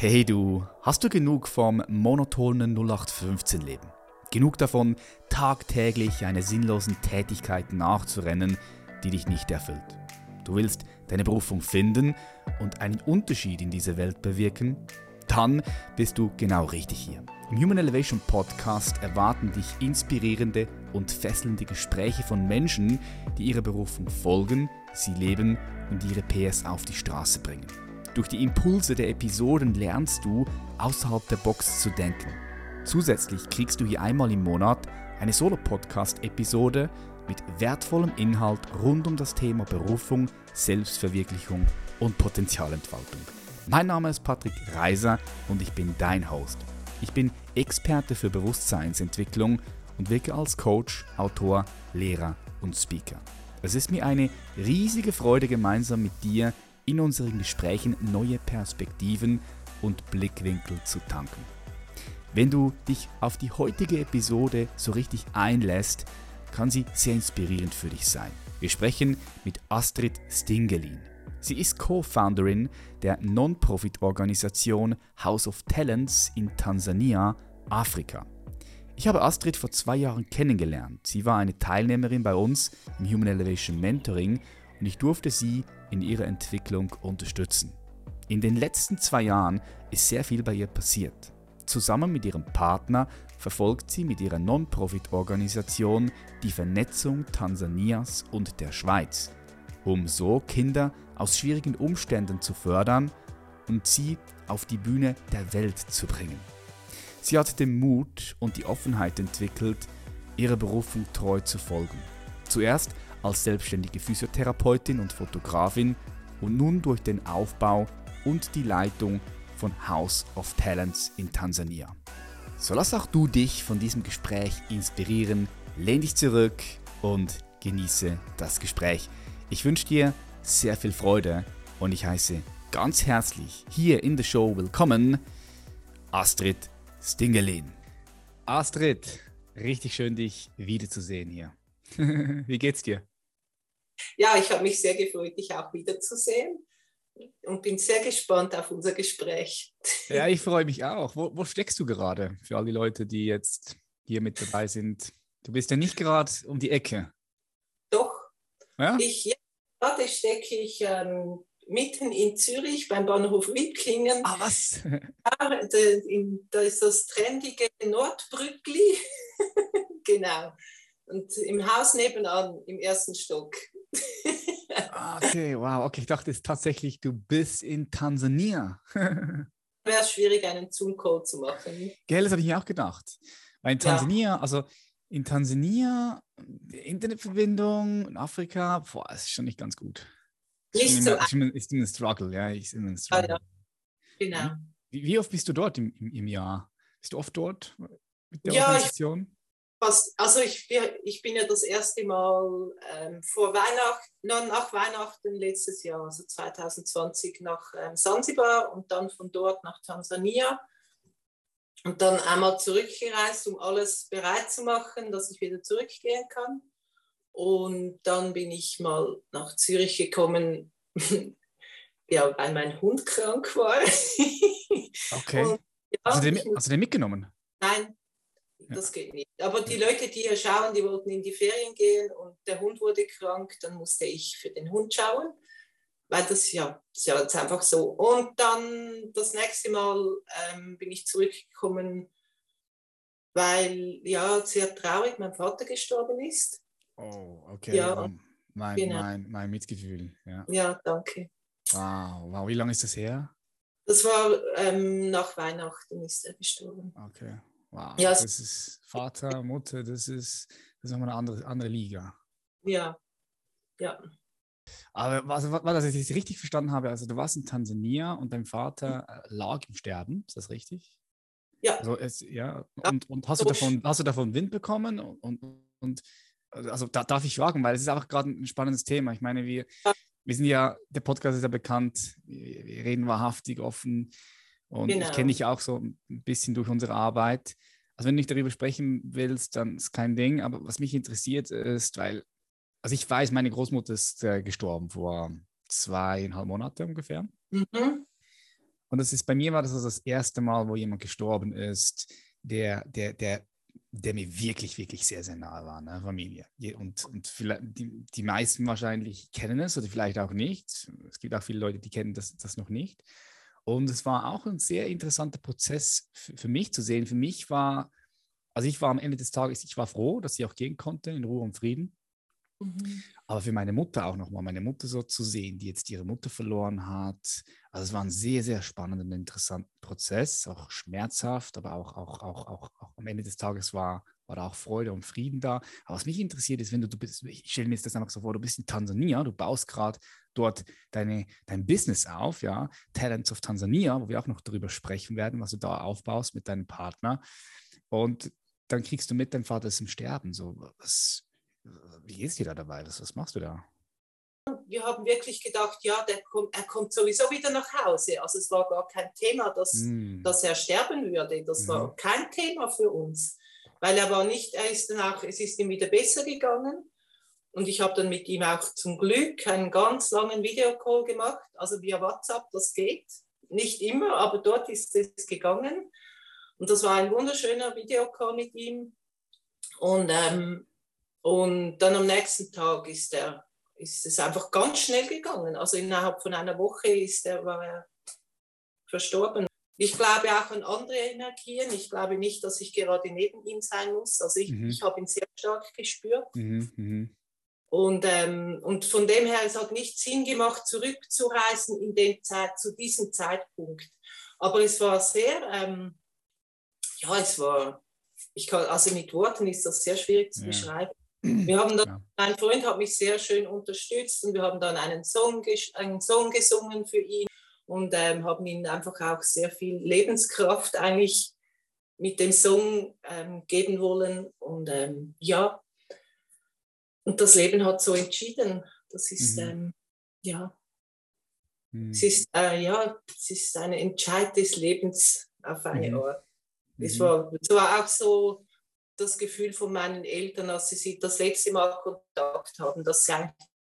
Hey du, hast du genug vom monotonen 0815-Leben? Genug davon, tagtäglich einer sinnlosen Tätigkeit nachzurennen, die dich nicht erfüllt? Du willst deine Berufung finden und einen Unterschied in dieser Welt bewirken? Dann bist du genau richtig hier. Im Human Elevation Podcast erwarten dich inspirierende und fesselnde Gespräche von Menschen, die ihrer Berufung folgen, sie leben und ihre PS auf die Straße bringen. Durch die Impulse der Episoden lernst du, außerhalb der Box zu denken. Zusätzlich kriegst du hier einmal im Monat eine Solo-Podcast-Episode mit wertvollem Inhalt rund um das Thema Berufung, Selbstverwirklichung und Potenzialentfaltung. Mein Name ist Patrick Reiser und ich bin dein Host. Ich bin Experte für Bewusstseinsentwicklung und wirke als Coach, Autor, Lehrer und Speaker. Es ist mir eine riesige Freude, gemeinsam mit dir in unseren Gesprächen neue Perspektiven und Blickwinkel zu tanken. Wenn du dich auf die heutige Episode so richtig einlässt, kann sie sehr inspirierend für dich sein. Wir sprechen mit Astrid Stingelin. Sie ist Co-Founderin der Non-Profit-Organisation House of Talents in Tansania, Afrika. Ich habe Astrid vor zwei Jahren kennengelernt. Sie war eine Teilnehmerin bei uns im Human Elevation Mentoring und ich durfte sie in ihrer Entwicklung unterstützen. In den letzten zwei Jahren ist sehr viel bei ihr passiert. Zusammen mit ihrem Partner verfolgt sie mit ihrer Non-Profit-Organisation die Vernetzung Tansanias und der Schweiz, um so Kinder aus schwierigen Umständen zu fördern und sie auf die Bühne der Welt zu bringen. Sie hat den Mut und die Offenheit entwickelt, ihrer Berufung treu zu folgen. Zuerst als selbstständige Physiotherapeutin und Fotografin und nun durch den Aufbau und die Leitung von House of Talents in Tansania. So lass auch du dich von diesem Gespräch inspirieren, lehn dich zurück und genieße das Gespräch. Ich wünsche dir sehr viel Freude und ich heiße ganz herzlich hier in der Show willkommen Astrid Stingelin. Astrid, richtig schön dich wiederzusehen hier. Wie geht's dir? Ja, ich habe mich sehr gefreut, dich auch wiederzusehen und bin sehr gespannt auf unser Gespräch. Ja, ich freue mich auch. Wo, wo steckst du gerade für all die Leute, die jetzt hier mit dabei sind? Du bist ja nicht gerade um die Ecke. Doch. Ja? Ich, gerade stecke ich ähm, mitten in Zürich beim Bahnhof Wittlingen. Ah, was? Da, da ist das trendige Nordbrückli. genau. Und im Haus nebenan, im ersten Stock. Ah, okay, wow. Okay, ich dachte jetzt tatsächlich, du bist in Tansania. Wäre schwierig, einen Zoom-Call zu machen. Gell, das habe ich mir auch gedacht. Weil in Tansania, ja. also in Tansania, Internetverbindung in Afrika, boah, ist schon nicht ganz gut. Nicht ist so immer, ist immer ein Struggle, ja. Ist immer ein Struggle. Ah, ja. Genau. Wie, wie, oft bist du dort im, im, im, Jahr? Bist du oft dort mit der ja, Organisation? Fast, also ich, ich bin ja das erste Mal ähm, vor Weihnachten, nach Weihnachten letztes Jahr, also 2020, nach ähm, Sansibar und dann von dort nach Tansania und dann einmal zurückgereist, um alles bereit zu machen, dass ich wieder zurückgehen kann. Und dann bin ich mal nach Zürich gekommen, ja, weil mein Hund krank war. okay. Und, ja, hast, du den, hast du den mitgenommen? Nein, das geht nicht. Aber die Leute, die hier schauen, die wollten in die Ferien gehen und der Hund wurde krank, dann musste ich für den Hund schauen, weil das ja, das ist ja jetzt einfach so. Und dann das nächste Mal ähm, bin ich zurückgekommen, weil ja sehr traurig mein Vater gestorben ist. Oh, okay. Ja, mein, genau. mein, mein Mitgefühl. Ja. ja, danke. Wow, wow. Wie lange ist das her? Das war ähm, nach Weihnachten ist er gestorben. Okay. Wow, ja, das ist Vater, Mutter, das ist, das ist nochmal eine andere, andere Liga. Ja, ja. Aber was, was, was ich richtig verstanden habe, also du warst in Tansania und dein Vater äh, lag im Sterben, ist das richtig? Ja. Also es, ja. Und, und hast, du davon, hast du davon Wind bekommen? Und, und, also da darf ich fragen, weil es ist einfach gerade ein spannendes Thema. Ich meine, wir, wir sind ja, der Podcast ist ja bekannt, wir reden wahrhaftig, offen und genau. ich kenne dich auch so ein bisschen durch unsere Arbeit. Also wenn du nicht darüber sprechen willst, dann ist kein Ding. Aber was mich interessiert ist, weil, also ich weiß, meine Großmutter ist äh, gestorben vor zweieinhalb Monaten ungefähr. Mhm. Und das ist bei mir war das also das erste Mal, wo jemand gestorben ist, der, der, der, der mir wirklich, wirklich sehr, sehr nahe war, ne? Familie. Und, und vielleicht, die, die meisten wahrscheinlich kennen es oder vielleicht auch nicht. Es gibt auch viele Leute, die kennen das, das noch nicht. Und es war auch ein sehr interessanter Prozess für, mich zu sehen. Für mich war, also ich war am Ende des Tages, ich war froh, dass sie auch gehen konnte in Ruhe und Frieden. Mhm. Aber für meine Mutter auch nochmal, meine Mutter so zu sehen, die jetzt ihre Mutter verloren hat. Also es war ein sehr, sehr spannender und interessanter Prozess, auch schmerzhaft, aber auch, auch, auch, auch, auch am Ende des Tages war, war auch Freude und Frieden da. Aber was mich interessiert ist, wenn du, du bist, ich stelle mir jetzt das einfach so vor, du bist in Tansania, du baust gerade dort deine, dein Business auf, ja, Talents of Tansania, wo wir auch noch darüber sprechen werden, was du da aufbaust mit deinem Partner. Und dann kriegst du mit, dein Vater ist im Sterben. So, was, wie ist dir da dabei? Was, was machst du da? Wir haben wirklich gedacht, ja, der kommt, er kommt sowieso wieder nach Hause. Also es war gar kein Thema, dass, mm. dass er sterben würde. Das mm. war mhm. kein Thema für uns. Weil er war nicht, er ist danach, es ist ihm wieder besser gegangen. Und ich habe dann mit ihm auch zum Glück einen ganz langen Videocall gemacht, also via WhatsApp, das geht. Nicht immer, aber dort ist es gegangen. Und das war ein wunderschöner Videocall mit ihm. Und ähm, und dann am nächsten Tag ist, er, ist es einfach ganz schnell gegangen. Also innerhalb von einer Woche ist er, war er verstorben. Ich glaube auch an andere Energien. Ich glaube nicht, dass ich gerade neben ihm sein muss. Also ich, mhm. ich habe ihn sehr stark gespürt. Mhm, mhm. Und, ähm, und von dem her, es hat nicht Sinn gemacht, zurückzureisen in dem Zeit, zu diesem Zeitpunkt. Aber es war sehr, ähm, ja, es war, ich kann, also mit Worten ist das sehr schwierig zu ja. beschreiben. Wir haben dann, ja. mein Freund hat mich sehr schön unterstützt und wir haben dann einen Song, einen Song gesungen für ihn und ähm, haben ihm einfach auch sehr viel Lebenskraft eigentlich mit dem Song ähm, geben wollen. Und ähm, ja, und das Leben hat so entschieden. Das ist, mhm. Ähm, ja, mhm. es ist, äh, ja, es ist ein Entscheid des Lebens auf eine mhm. Art. Es mhm. war, es war auch so, das Gefühl von meinen Eltern, als sie das letzte Mal Kontakt haben, dass sie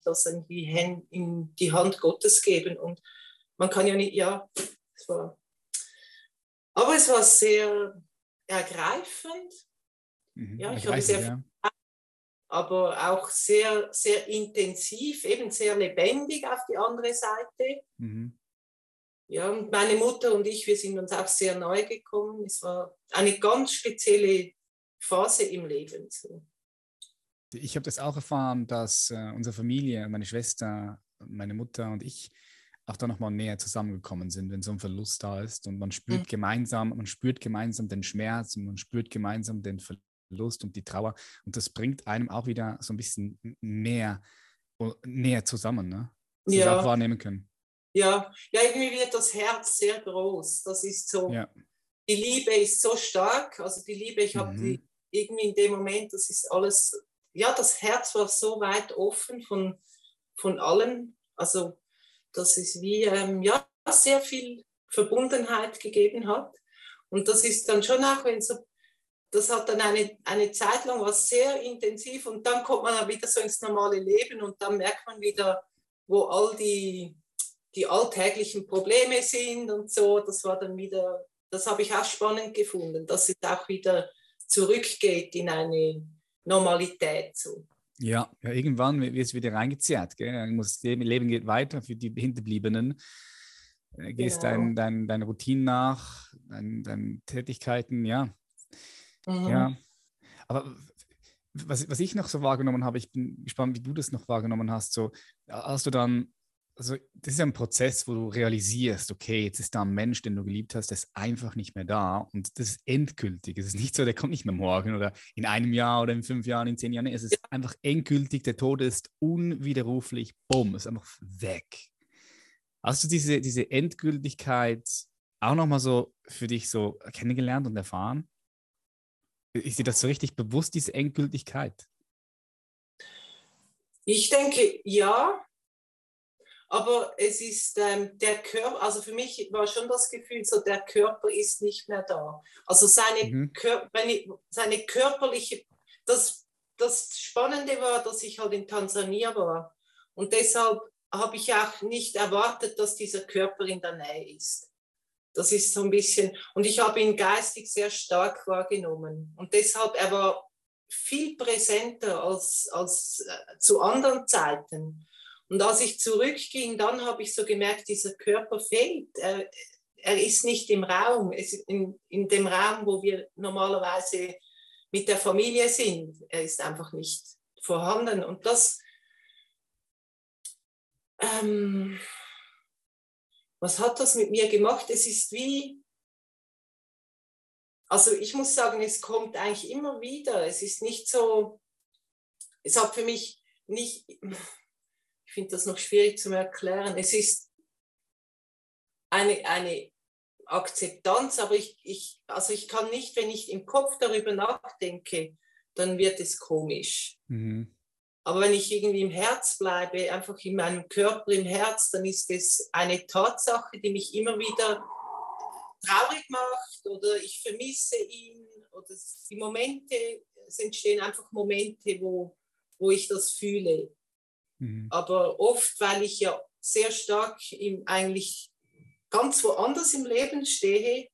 das Hand, in die Hand Gottes geben. Und man kann ja nicht, ja, es war, aber es war sehr ergreifend. Mhm, ja, ich habe sehr ja. aber auch sehr, sehr intensiv, eben sehr lebendig auf die andere Seite. Mhm. Ja, und meine Mutter und ich, wir sind uns auch sehr neu gekommen. Es war eine ganz spezielle Phase im Leben. So. Ich habe das auch erfahren, dass äh, unsere Familie, meine Schwester, meine Mutter und ich auch da nochmal näher zusammengekommen sind, wenn so ein Verlust da ist und man spürt mhm. gemeinsam, man spürt gemeinsam den Schmerz und man spürt gemeinsam den Verlust und die Trauer und das bringt einem auch wieder so ein bisschen näher, näher zusammen, ne? Dass ja. auch wahrnehmen können. Ja, ja, irgendwie wird das Herz sehr groß. Das ist so, ja. die Liebe ist so stark. Also die Liebe, ich habe mhm. die irgendwie in dem Moment, das ist alles, ja, das Herz war so weit offen von, von allen. Also, dass es wie, ähm, ja, sehr viel Verbundenheit gegeben hat. Und das ist dann schon auch, wenn so, das hat dann eine, eine Zeit lang was sehr intensiv und dann kommt man dann wieder so ins normale Leben und dann merkt man wieder, wo all die, die alltäglichen Probleme sind und so. Das war dann wieder, das habe ich auch spannend gefunden, dass es auch wieder zurückgeht in eine Normalität. So. Ja, ja, irgendwann wird es wieder reingezerrt. Gell? Muss, Leben geht weiter für die Hinterbliebenen. Äh, gehst genau. deinen dein, dein Routinen nach, deinen dein Tätigkeiten, ja. Mhm. Ja. Aber was, was ich noch so wahrgenommen habe, ich bin gespannt, wie du das noch wahrgenommen hast. So, hast du dann also das ist ja ein Prozess, wo du realisierst, okay, jetzt ist da ein Mensch, den du geliebt hast, der ist einfach nicht mehr da und das ist endgültig. Es ist nicht so, der kommt nicht mehr morgen oder in einem Jahr oder in fünf Jahren, in zehn Jahren. Es ist ja. einfach endgültig, der Tod ist unwiderruflich, bumm, ist einfach weg. Hast du diese, diese Endgültigkeit auch nochmal so für dich so kennengelernt und erfahren? Ist dir das so richtig bewusst, diese Endgültigkeit? Ich denke, ja, aber es ist ähm, der Körper, also für mich war schon das Gefühl, so der Körper ist nicht mehr da. Also seine, mhm. Kör ich, seine körperliche, das, das Spannende war, dass ich halt in Tansania war. Und deshalb habe ich auch nicht erwartet, dass dieser Körper in der Nähe ist. Das ist so ein bisschen, und ich habe ihn geistig sehr stark wahrgenommen. Und deshalb, er war viel präsenter als, als äh, zu anderen Zeiten. Und als ich zurückging, dann habe ich so gemerkt, dieser Körper fehlt. Er, er ist nicht im Raum, in, in dem Raum, wo wir normalerweise mit der Familie sind. Er ist einfach nicht vorhanden. Und das, ähm, was hat das mit mir gemacht? Es ist wie, also ich muss sagen, es kommt eigentlich immer wieder. Es ist nicht so, es hat für mich nicht, ich finde das noch schwierig zu erklären. Es ist eine, eine Akzeptanz, aber ich, ich, also ich kann nicht, wenn ich im Kopf darüber nachdenke, dann wird es komisch. Mhm. Aber wenn ich irgendwie im Herz bleibe, einfach in meinem Körper, im Herz, dann ist es eine Tatsache, die mich immer wieder traurig macht oder ich vermisse ihn oder die Momente, es entstehen einfach Momente, wo, wo ich das fühle. Mhm. Aber oft, weil ich ja sehr stark im, eigentlich ganz woanders im Leben stehe,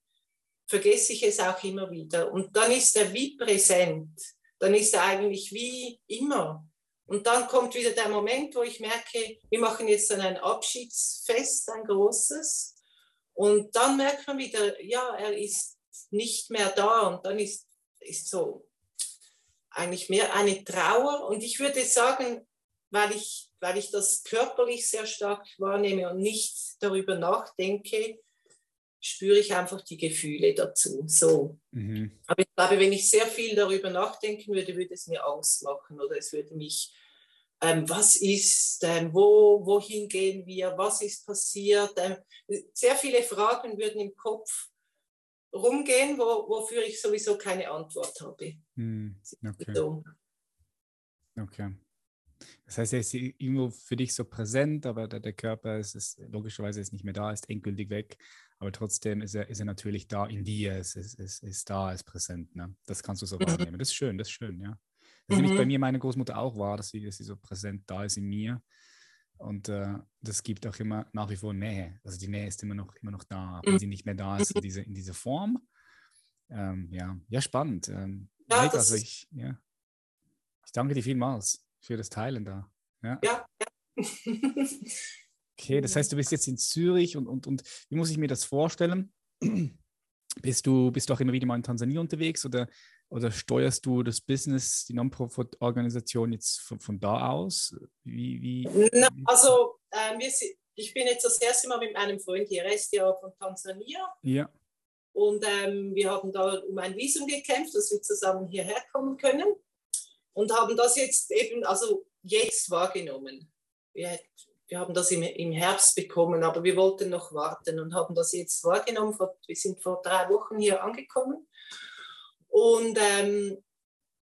vergesse ich es auch immer wieder. Und dann ist er wie präsent. Dann ist er eigentlich wie immer. Und dann kommt wieder der Moment, wo ich merke, wir machen jetzt dann ein Abschiedsfest, ein großes. Und dann merkt man wieder, ja, er ist nicht mehr da. Und dann ist, ist so eigentlich mehr eine Trauer. Und ich würde sagen, weil ich, weil ich das körperlich sehr stark wahrnehme und nicht darüber nachdenke, spüre ich einfach die Gefühle dazu. So. Mhm. Aber ich glaube, wenn ich sehr viel darüber nachdenken würde, würde es mir Angst machen oder es würde mich, ähm, was ist, ähm, wo, wohin gehen wir, was ist passiert. Ähm, sehr viele Fragen würden im Kopf rumgehen, wo, wofür ich sowieso keine Antwort habe. Mhm. Okay. okay. Das heißt, er ist irgendwo für dich so präsent, aber der, der Körper ist, ist logischerweise ist nicht mehr da, ist endgültig weg. Aber trotzdem ist er, ist er natürlich da in dir, ist, ist, ist, ist da, ist präsent. Ne? Das kannst du so mhm. wahrnehmen. Das ist schön, das ist schön, ja. Das mhm. nämlich bei mir meine Großmutter auch war, dass sie, dass sie so präsent da ist in mir. Und äh, das gibt auch immer nach wie vor Nähe. Also die Nähe ist immer noch, immer noch da, wenn mhm. sie nicht mehr da ist in, diese, in dieser Form. Ähm, ja. ja, spannend. Ähm, ja, also ich, ja. ich danke dir vielmals für das Teilen da. Ja. ja, okay, das heißt, du bist jetzt in Zürich und, und, und wie muss ich mir das vorstellen? Bist du, bist du auch immer wieder mal in Tansania unterwegs oder, oder steuerst du das Business, die Non-Profit-Organisation jetzt von, von, da aus? Wie, wie, also, äh, wir, ich bin jetzt das erste Mal mit meinem Freund hier, er ist ja von Tansania. Ja. Und ähm, wir haben da um ein Visum gekämpft, dass wir zusammen hierher kommen können und haben das jetzt eben, also jetzt wahrgenommen. Wir, wir haben das im, im Herbst bekommen, aber wir wollten noch warten und haben das jetzt wahrgenommen. Wir sind vor drei Wochen hier angekommen. Und ähm,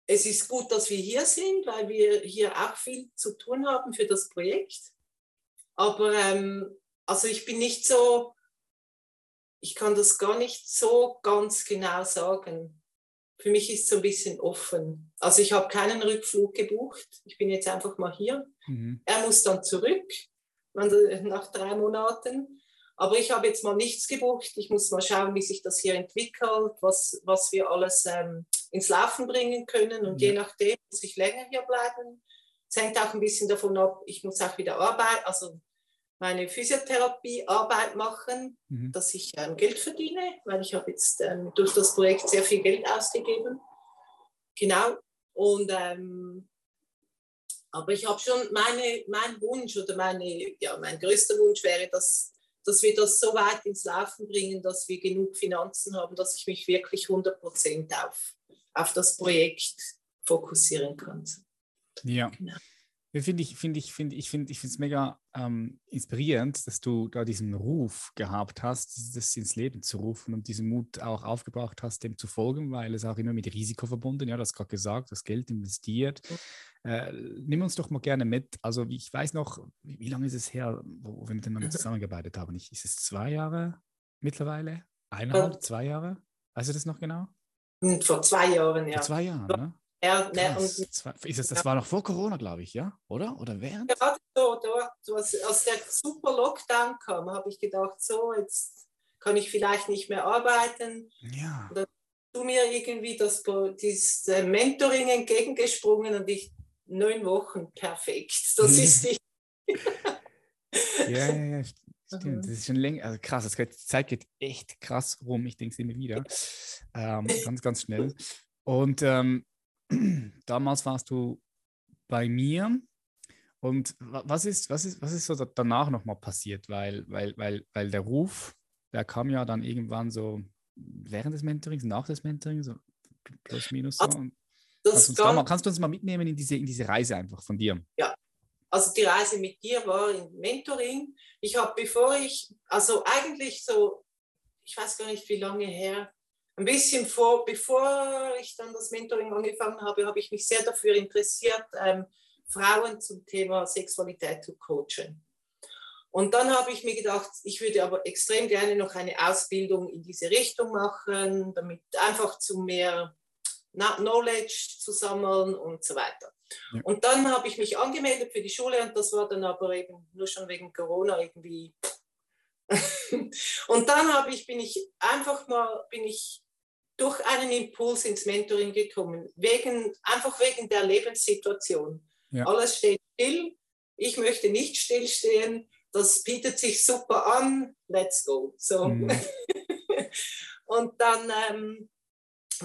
es ist gut, dass wir hier sind, weil wir hier auch viel zu tun haben für das Projekt. Aber ähm, also ich bin nicht so, ich kann das gar nicht so ganz genau sagen für mich ist es so ein bisschen offen. Also ich habe keinen Rückflug gebucht. Ich bin jetzt einfach mal hier. Mhm. Er muss dann zurück nach drei Monaten. Aber ich habe jetzt mal nichts gebucht. Ich muss mal schauen, wie sich das hier entwickelt, was, was wir alles ähm, ins Laufen bringen können. Und ja. je nachdem muss ich länger hier bleiben. Es hängt auch ein bisschen davon ab, ich muss auch wieder arbeiten, also meine Physiotherapiearbeit machen, mhm. dass ich ähm, Geld verdiene, weil ich habe jetzt ähm, durch das Projekt sehr viel Geld ausgegeben. Genau. Und ähm, aber ich habe schon meine, mein Wunsch oder meine, ja, mein größter Wunsch wäre, dass, dass wir das so weit ins Laufen bringen, dass wir genug Finanzen haben, dass ich mich wirklich 100% auf, auf das Projekt fokussieren kann. Ja. Genau. Finde ich, finde ich, finde ich, finde ich finde es mega ähm, inspirierend, dass du da diesen Ruf gehabt hast, das ins Leben zu rufen und diesen Mut auch aufgebracht hast, dem zu folgen, weil es auch immer mit Risiko verbunden, ja, du hast gerade gesagt, das Geld investiert. Äh, nimm uns doch mal gerne mit. Also ich weiß noch, wie, wie lange ist es her, wo, wir miteinander zusammengearbeitet haben? Ich, ist es zwei Jahre mittlerweile? Eineinhalb, zwei Jahre? Weißt du das noch genau? Hm, vor zwei Jahren, ja. Vor zwei Jahren, ne? Ja, ne, und, ist es, das war noch vor Corona, glaube ich, ja? Oder? Oder während? Gerade so, da, so als, als der super Lockdown kam, habe ich gedacht, so, jetzt kann ich vielleicht nicht mehr arbeiten. Ja. Dann du mir irgendwie das, dieses Mentoring entgegengesprungen und ich neun Wochen perfekt. Das ist die. ja, ja, ja, stimmt. Das ist schon länger, also krass, das geht, die Zeit geht echt krass rum. Ich denke es immer wieder. Ähm, ganz, ganz schnell. Und ähm, damals warst du bei mir. Und was ist, was ist, was ist so danach nochmal passiert? Weil, weil, weil, weil der Ruf, der kam ja dann irgendwann so während des Mentorings, nach des Mentorings, so plus minus so. Also, kannst, du mal, kannst, du uns mal mitnehmen in diese, in diese Reise einfach von dir? Ja, also die Reise mit dir war im Mentoring. Ich habe, bevor ich, also eigentlich so, ich weiß gar nicht, wie lange her, ein bisschen vor, bevor ich dann das Mentoring angefangen habe, habe ich mich sehr dafür interessiert, ähm, Frauen zum Thema Sexualität zu coachen. Und dann habe ich mir gedacht, ich würde aber extrem gerne noch eine Ausbildung in diese Richtung machen, damit einfach zu mehr Knowledge zu sammeln und so weiter. Ja. Und dann habe ich mich angemeldet für die Schule und das war dann aber eben nur schon wegen Corona irgendwie. und dann habe ich, bin ich einfach mal, bin ich durch einen Impuls ins Mentoring gekommen, wegen, einfach wegen der Lebenssituation. Ja. Alles steht still, ich möchte nicht stillstehen, das bietet sich super an, let's go. So. Mhm. und dann, ähm,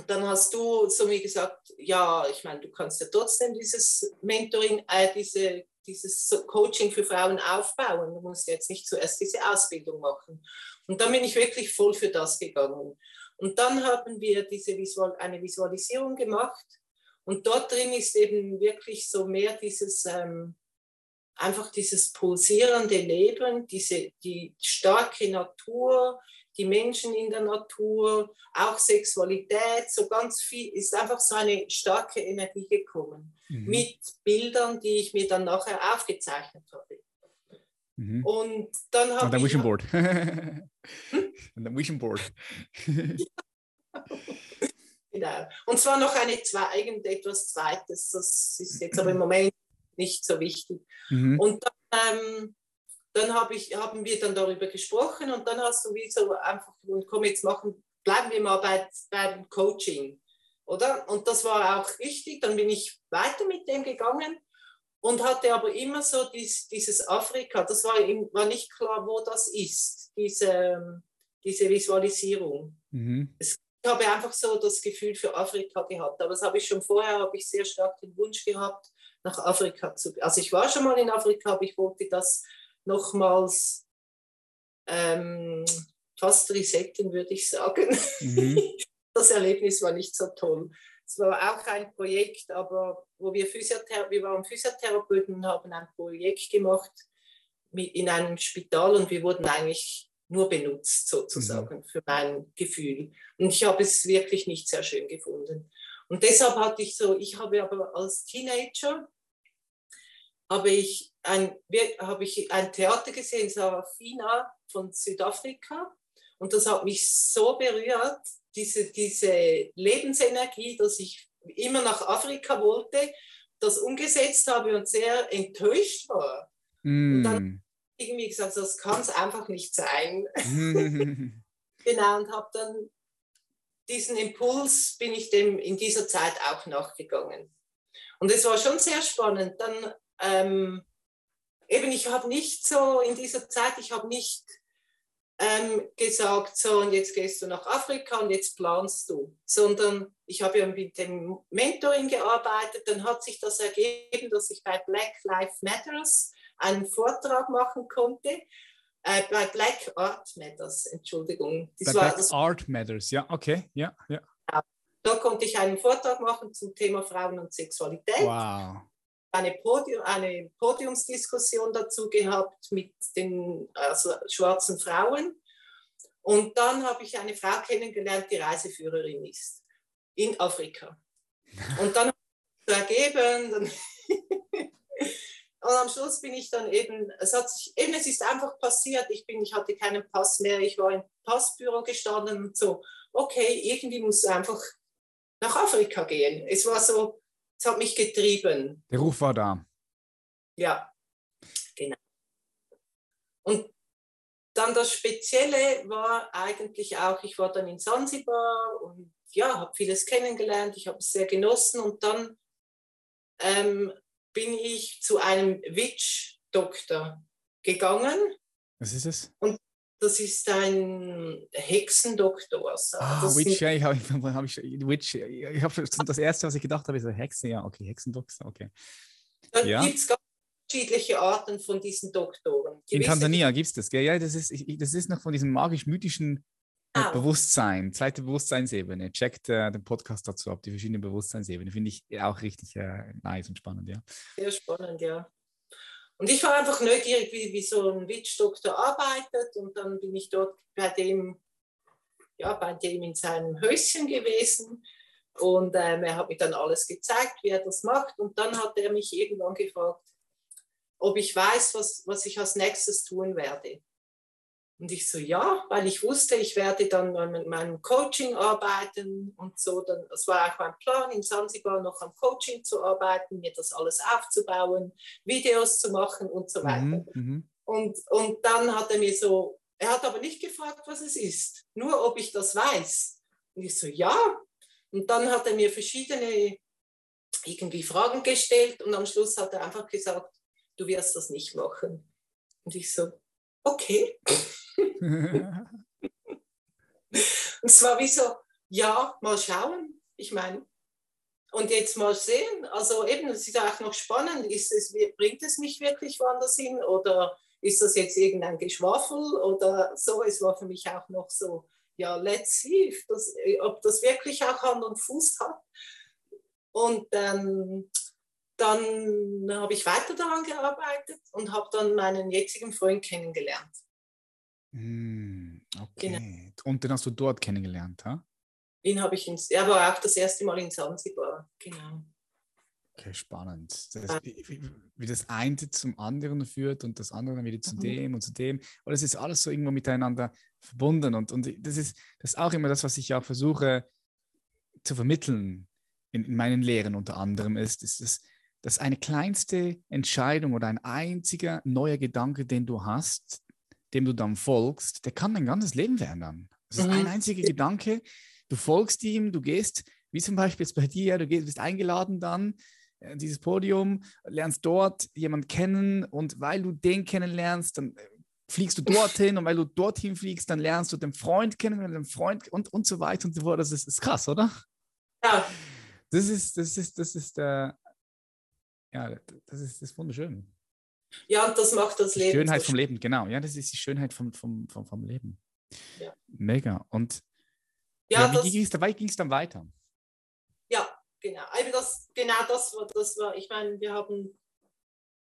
dann hast du zu mir gesagt, ja, ich meine, du kannst ja trotzdem dieses Mentoring, äh, diese, dieses Coaching für Frauen aufbauen. Du musst jetzt nicht zuerst diese Ausbildung machen. Und dann bin ich wirklich voll für das gegangen. Und dann haben wir diese Visual, eine Visualisierung gemacht. Und dort drin ist eben wirklich so mehr dieses, ähm, einfach dieses pulsierende Leben, diese, die starke Natur, die Menschen in der Natur, auch Sexualität, so ganz viel, ist einfach so eine starke Energie gekommen mhm. mit Bildern, die ich mir dann nachher aufgezeichnet habe. Mhm. Und dann habe ich. Und Vision Board. hm? Und Vision Board. genau. Und zwar noch eine zwei, irgendetwas Zweites. Das ist jetzt aber im Moment nicht so wichtig. Mhm. Und dann, ähm, dann hab ich, haben wir dann darüber gesprochen und dann hast du wie so einfach, komm jetzt machen, bleiben wir mal bei, beim Coaching, oder? Und das war auch wichtig. Dann bin ich weiter mit dem gegangen und hatte aber immer so dies, dieses Afrika, das war, war nicht klar, wo das ist, diese, diese Visualisierung. Mhm. Es, ich habe einfach so das Gefühl für Afrika gehabt, aber das habe ich schon vorher, habe ich sehr stark den Wunsch gehabt, nach Afrika zu gehen. Also ich war schon mal in Afrika, aber ich wollte das nochmals ähm, fast resetten, würde ich sagen. Mhm. Das Erlebnis war nicht so toll. Es war auch ein Projekt, aber wo wir Physiothera wir waren Physiotherapeuten und haben ein Projekt gemacht mit, in einem Spital und wir wurden eigentlich nur benutzt sozusagen mhm. für mein Gefühl. Und ich habe es wirklich nicht sehr schön gefunden. Und deshalb hatte ich so, ich habe aber als Teenager habe ich ein, habe ich ein Theater gesehen, Sarafina von Südafrika. Und das hat mich so berührt, diese, diese Lebensenergie, dass ich immer nach Afrika wollte, das umgesetzt habe und sehr enttäuscht war. Mm. Und dann irgendwie gesagt, das kann es einfach nicht sein. genau, und habe dann diesen Impuls, bin ich dem in dieser Zeit auch nachgegangen. Und es war schon sehr spannend. Dann ähm, eben, ich habe nicht so in dieser Zeit, ich habe nicht ähm, gesagt, so und jetzt gehst du nach Afrika und jetzt planst du, sondern ich habe ja mit dem Mentoring gearbeitet, dann hat sich das ergeben, dass ich bei Black Lives Matters einen Vortrag machen konnte. Äh, bei Black Art Matters, Entschuldigung. Das bei war, Black das, Art Matters, ja, okay, ja, ja. Da konnte ich einen Vortrag machen zum Thema Frauen und Sexualität. Wow eine, Podium, eine Podiumsdiskussion dazu gehabt mit den also schwarzen Frauen. Und dann habe ich eine Frau kennengelernt, die Reiseführerin ist in Afrika. Und dann ergeben. Und am Schluss bin ich dann eben, es hat sich, eben, es ist einfach passiert. Ich bin, ich hatte keinen Pass mehr. Ich war im Passbüro gestanden und so. Okay, irgendwie muss einfach nach Afrika gehen. Es war so, es hat mich getrieben. Der Ruf war da. Ja, genau. Und dann das Spezielle war eigentlich auch, ich war dann in Sansibar und ja, habe vieles kennengelernt, ich habe es sehr genossen und dann ähm, bin ich zu einem Witch-Doktor gegangen. Was ist es? Und das ist ein Hexendoktor. Also ah, Witch, ja, ich habe hab ich, Witch, ich habe das erste, was ich gedacht habe, ist eine Hexe, ja, okay, Hexendoktor, okay. Dann ja. gibt es ganz unterschiedliche Arten von diesen Doktoren. In Tansania gibt es das, gell? Ja, das ist, das ist noch von diesem magisch-mythischen ah. Bewusstsein, zweite Bewusstseinsebene. Checkt äh, den Podcast dazu ab, die verschiedenen Bewusstseinsebenen. Finde ich auch richtig äh, nice und spannend, ja. Sehr spannend, ja. Und ich war einfach neugierig, wie, wie so ein Witchdoktor arbeitet. Und dann bin ich dort bei dem, ja, bei dem in seinem Häuschen gewesen. Und ähm, er hat mir dann alles gezeigt, wie er das macht. Und dann hat er mich irgendwann gefragt, ob ich weiß, was, was ich als nächstes tun werde. Und ich so, ja, weil ich wusste, ich werde dann mit meinem Coaching arbeiten und so. Dann, das war auch mein Plan, in Zanzibar noch am Coaching zu arbeiten, mir das alles aufzubauen, Videos zu machen und so weiter. Mhm, mhm, und, und dann hat er mir so, er hat aber nicht gefragt, was es ist, nur ob ich das weiß. Und ich so, ja. Und dann hat er mir verschiedene irgendwie Fragen gestellt und am Schluss hat er einfach gesagt, du wirst das nicht machen. Und ich so, okay. und es war wie so, ja, mal schauen. Ich meine, und jetzt mal sehen. Also eben, es ist auch noch spannend. Ist es, bringt es mich wirklich woanders hin oder ist das jetzt irgendein Geschwafel oder so? Es war für mich auch noch so, ja, let's see, ob das wirklich auch Hand und Fuß hat. Und ähm, dann habe ich weiter daran gearbeitet und habe dann meinen jetzigen Freund kennengelernt. Mm, okay. Genau. Und den hast du dort kennengelernt, ha? Ihn habe ich ins, er war auch das erste Mal in Zanzibar, genau. Okay, spannend. Das, wie, wie, das eine zum anderen führt und das andere dann wieder zu mhm. dem und zu dem. Und es ist alles so irgendwo miteinander verbunden. Und, und das, ist, das ist auch immer das, was ich auch versuche zu vermitteln in, in meinen Lehren unter anderem, ist, ist das, dass eine kleinste Entscheidung oder ein einziger neuer Gedanke, den du hast, dem du dann folgst, der kann dein ganzes Leben verändern. Das ist mhm. ein einziger Gedanke, du folgst ihm, du gehst, wie zum Beispiel jetzt bei dir, du gehst, bist eingeladen dann, äh, dieses Podium, lernst dort jemanden kennen und weil du den kennenlernst, dann äh, fliegst du dorthin und weil du dorthin fliegst, dann lernst du den Freund kennen, den Freund und, und so weiter und so fort. Das ist, ist krass, oder? Ja. Das ist, das ist, das ist, äh, ja, das ist, das ist wunderschön. Ja, und das macht das Leben. Schönheit so vom Leben, genau. Ja, das ist die Schönheit vom, vom, vom, vom Leben. Ja. Mega. Und ja, ja wie ging es dabei? Ging es dann weiter? Ja, genau. Also das, genau das war, das war, ich meine, wir haben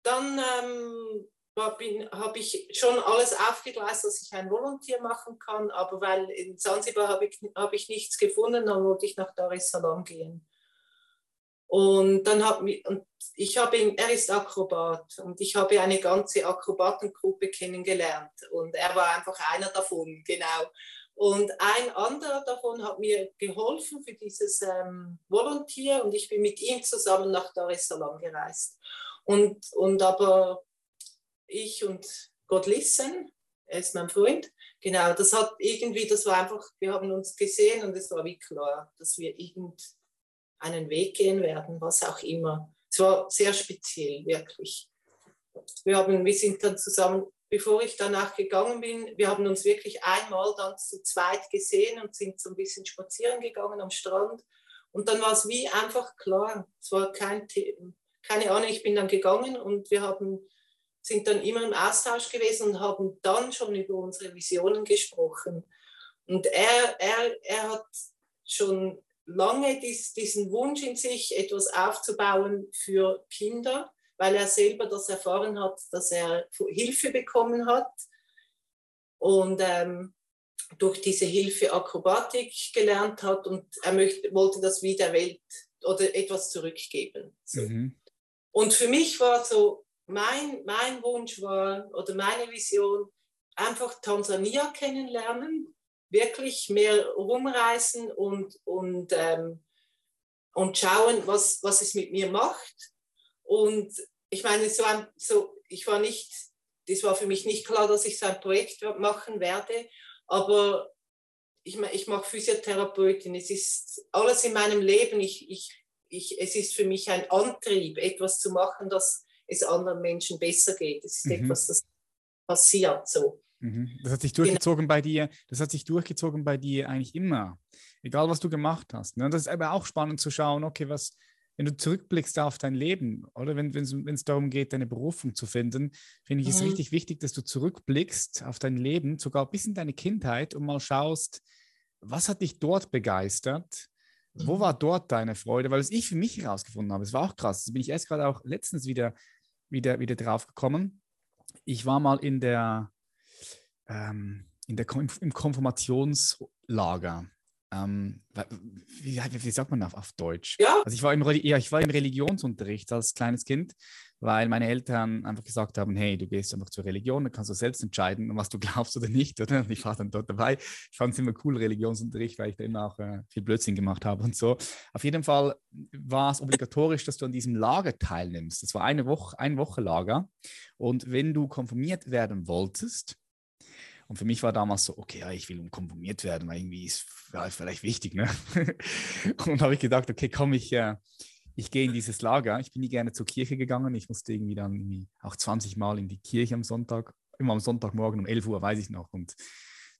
dann ähm, habe ich schon alles aufgegleist, dass ich ein Volontier machen kann, aber weil in Zanzibar habe ich, hab ich nichts gefunden, dann wollte ich nach Dar es Salaam gehen. Und dann und ich habe ihn, er ist Akrobat und ich habe eine ganze Akrobatengruppe kennengelernt und er war einfach einer davon, genau. Und ein anderer davon hat mir geholfen für dieses ähm, Volontier und ich bin mit ihm zusammen nach Dar es Salaam gereist. Und, und aber ich und Gott Lissen, er ist mein Freund, genau, das hat irgendwie, das war einfach, wir haben uns gesehen und es war wie klar, dass wir irgend einen Weg gehen werden, was auch immer. Es war sehr speziell, wirklich. Wir, haben, wir sind dann zusammen, bevor ich danach gegangen bin, wir haben uns wirklich einmal dann zu zweit gesehen und sind so ein bisschen spazieren gegangen am Strand. Und dann war es wie einfach klar. Es war kein Thema. Keine Ahnung, ich bin dann gegangen und wir haben, sind dann immer im Austausch gewesen und haben dann schon über unsere Visionen gesprochen. Und er, er, er hat schon lange dies, diesen Wunsch in sich, etwas aufzubauen für Kinder, weil er selber das erfahren hat, dass er Hilfe bekommen hat und ähm, durch diese Hilfe Akrobatik gelernt hat und er möchte, wollte das wieder Welt oder etwas zurückgeben. So. Mhm. Und für mich war so, mein, mein Wunsch war oder meine Vision, einfach Tansania kennenlernen wirklich mehr rumreisen und, und, ähm, und schauen, was, was es mit mir macht. Und ich meine, so, ein, so, ich war nicht das war für mich nicht klar, dass ich so ein Projekt machen werde, aber ich, ich mache Physiotherapeutin. Es ist alles in meinem Leben. Ich, ich, ich, es ist für mich ein Antrieb, etwas zu machen, dass es anderen Menschen besser geht. Es ist mhm. etwas, das passiert so. Mhm. Das hat sich durchgezogen genau. bei dir, das hat sich durchgezogen bei dir eigentlich immer, egal was du gemacht hast. Ne? Das ist aber auch spannend zu schauen, okay, was, wenn du zurückblickst auf dein Leben oder wenn es darum geht, deine Berufung zu finden, finde ich es mhm. richtig wichtig, dass du zurückblickst auf dein Leben, sogar bis in deine Kindheit und mal schaust, was hat dich dort begeistert? Wo mhm. war dort deine Freude? Weil es ich für mich herausgefunden habe, es war auch krass. Da bin ich erst gerade auch letztens wieder, wieder, wieder drauf gekommen. Ich war mal in der, ähm, in der im Konfirmationslager ähm, wie, wie, sagt man auf, auf Deutsch? Ja. Also ich war, im, ja, ich war im Religionsunterricht als kleines Kind, weil meine Eltern einfach gesagt haben, hey, du gehst einfach zur Religion, dann kannst du selbst entscheiden, was du glaubst oder nicht, oder? Und ich war dann dort dabei. Ich fand es immer cool, Religionsunterricht, weil ich da immer auch äh, viel Blödsinn gemacht habe und so. Auf jeden Fall war es obligatorisch, dass du an diesem Lager teilnimmst. Das war eine Woche, ein Woche Lager. Und wenn du konfirmiert werden wolltest, und für mich war damals so, okay, ja, ich will umkonformiert werden, weil irgendwie ist ja, vielleicht wichtig. Ne? und habe ich gedacht, okay, komm, ich, äh, ich gehe in dieses Lager. Ich bin nie gerne zur Kirche gegangen. Ich musste irgendwie dann irgendwie auch 20 Mal in die Kirche am Sonntag, immer am Sonntagmorgen um 11 Uhr, weiß ich noch. Und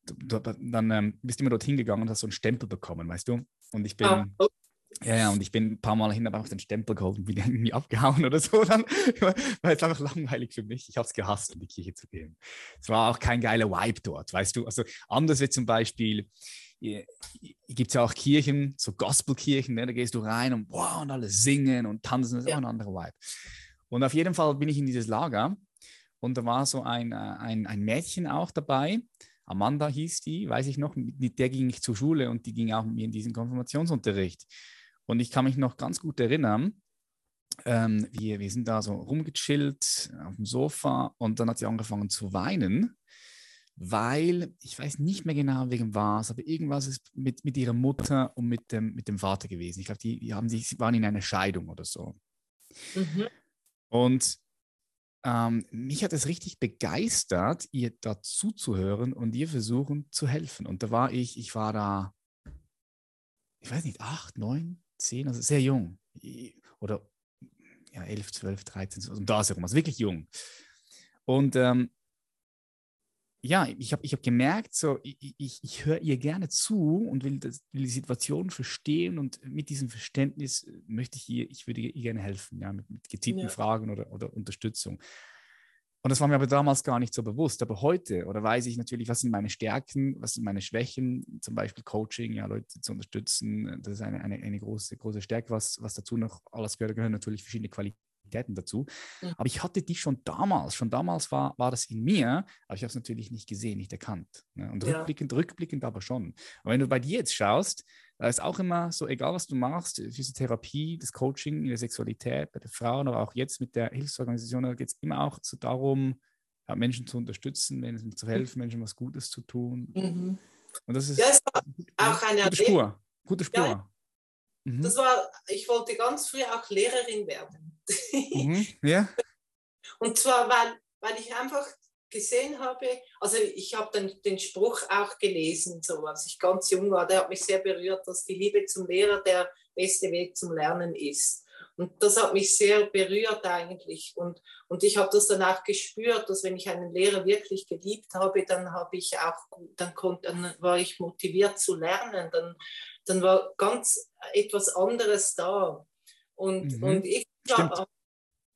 dann ähm, bist du immer dorthin gegangen und hast so einen Stempel bekommen, weißt du? Und ich bin, ah, oh. Ja, ja, und ich bin ein paar Mal hin, habe einfach den Stempel geholt und bin irgendwie abgehauen oder so. Dann war es einfach langweilig für mich. Ich habe es gehasst, in die Kirche zu gehen. Es war auch kein geiler Vibe dort, weißt du. Also anders wie zum Beispiel, gibt es ja auch Kirchen, so Gospelkirchen, ne? da gehst du rein und wow, und alle singen und tanzen, das ist ja. auch ein anderer Vibe. Und auf jeden Fall bin ich in dieses Lager und da war so ein, äh, ein, ein Mädchen auch dabei, Amanda hieß die, weiß ich noch, mit der ging ich zur Schule und die ging auch mit mir in diesen Konfirmationsunterricht. Und ich kann mich noch ganz gut erinnern, ähm, wir, wir sind da so rumgechillt auf dem Sofa und dann hat sie angefangen zu weinen, weil ich weiß nicht mehr genau wegen was, aber irgendwas ist mit, mit ihrer Mutter und mit dem, mit dem Vater gewesen. Ich glaube, die, die haben sich, waren in einer Scheidung oder so. Mhm. Und ähm, mich hat es richtig begeistert, ihr dazu zu hören und ihr versuchen zu helfen. Und da war ich, ich war da, ich weiß nicht, acht, neun, zehn, also sehr jung. Oder ja, elf, zwölf, dreizehn, so um da herum, also wirklich jung. Und ähm, ja, ich habe ich hab gemerkt, so, ich, ich, ich höre ihr gerne zu und will, das, will die Situation verstehen und mit diesem Verständnis möchte ich ihr, ich würde ihr gerne helfen, ja, mit, mit gezielten ja. Fragen oder, oder Unterstützung. Und das war mir aber damals gar nicht so bewusst. Aber heute, oder weiß ich natürlich, was sind meine Stärken, was sind meine Schwächen, zum Beispiel Coaching, ja, Leute zu unterstützen, das ist eine, eine, eine große, große Stärke. Was, was dazu noch alles gehört, gehören natürlich verschiedene Qualitäten dazu. Mhm. Aber ich hatte die schon damals, schon damals war, war das in mir, aber ich habe es natürlich nicht gesehen, nicht erkannt. Ne? Und ja. rückblickend, rückblickend aber schon. Und wenn du bei dir jetzt schaust, da ist auch immer so, egal was du machst, Physiotherapie, das Coaching in der Sexualität bei den Frauen, aber auch jetzt mit der Hilfsorganisation, da geht es immer auch so darum, Menschen zu unterstützen, Menschen zu helfen, Menschen was Gutes zu tun. Mhm. Und das ist, ja, auch eine gute Spur. Gute Spur. Ja, mhm. Das war, ich wollte ganz früh auch Lehrerin werden. Mhm. Ja. Und zwar, weil, weil ich einfach gesehen habe, also ich habe dann den Spruch auch gelesen, so als ich ganz jung war, der hat mich sehr berührt, dass die Liebe zum Lehrer der beste Weg zum Lernen ist. Und das hat mich sehr berührt eigentlich. Und, und ich habe das dann auch gespürt, dass wenn ich einen Lehrer wirklich geliebt habe, dann habe ich auch, dann, konnte, dann war ich motiviert zu lernen. Dann, dann war ganz etwas anderes da. Und, mhm. und ich habe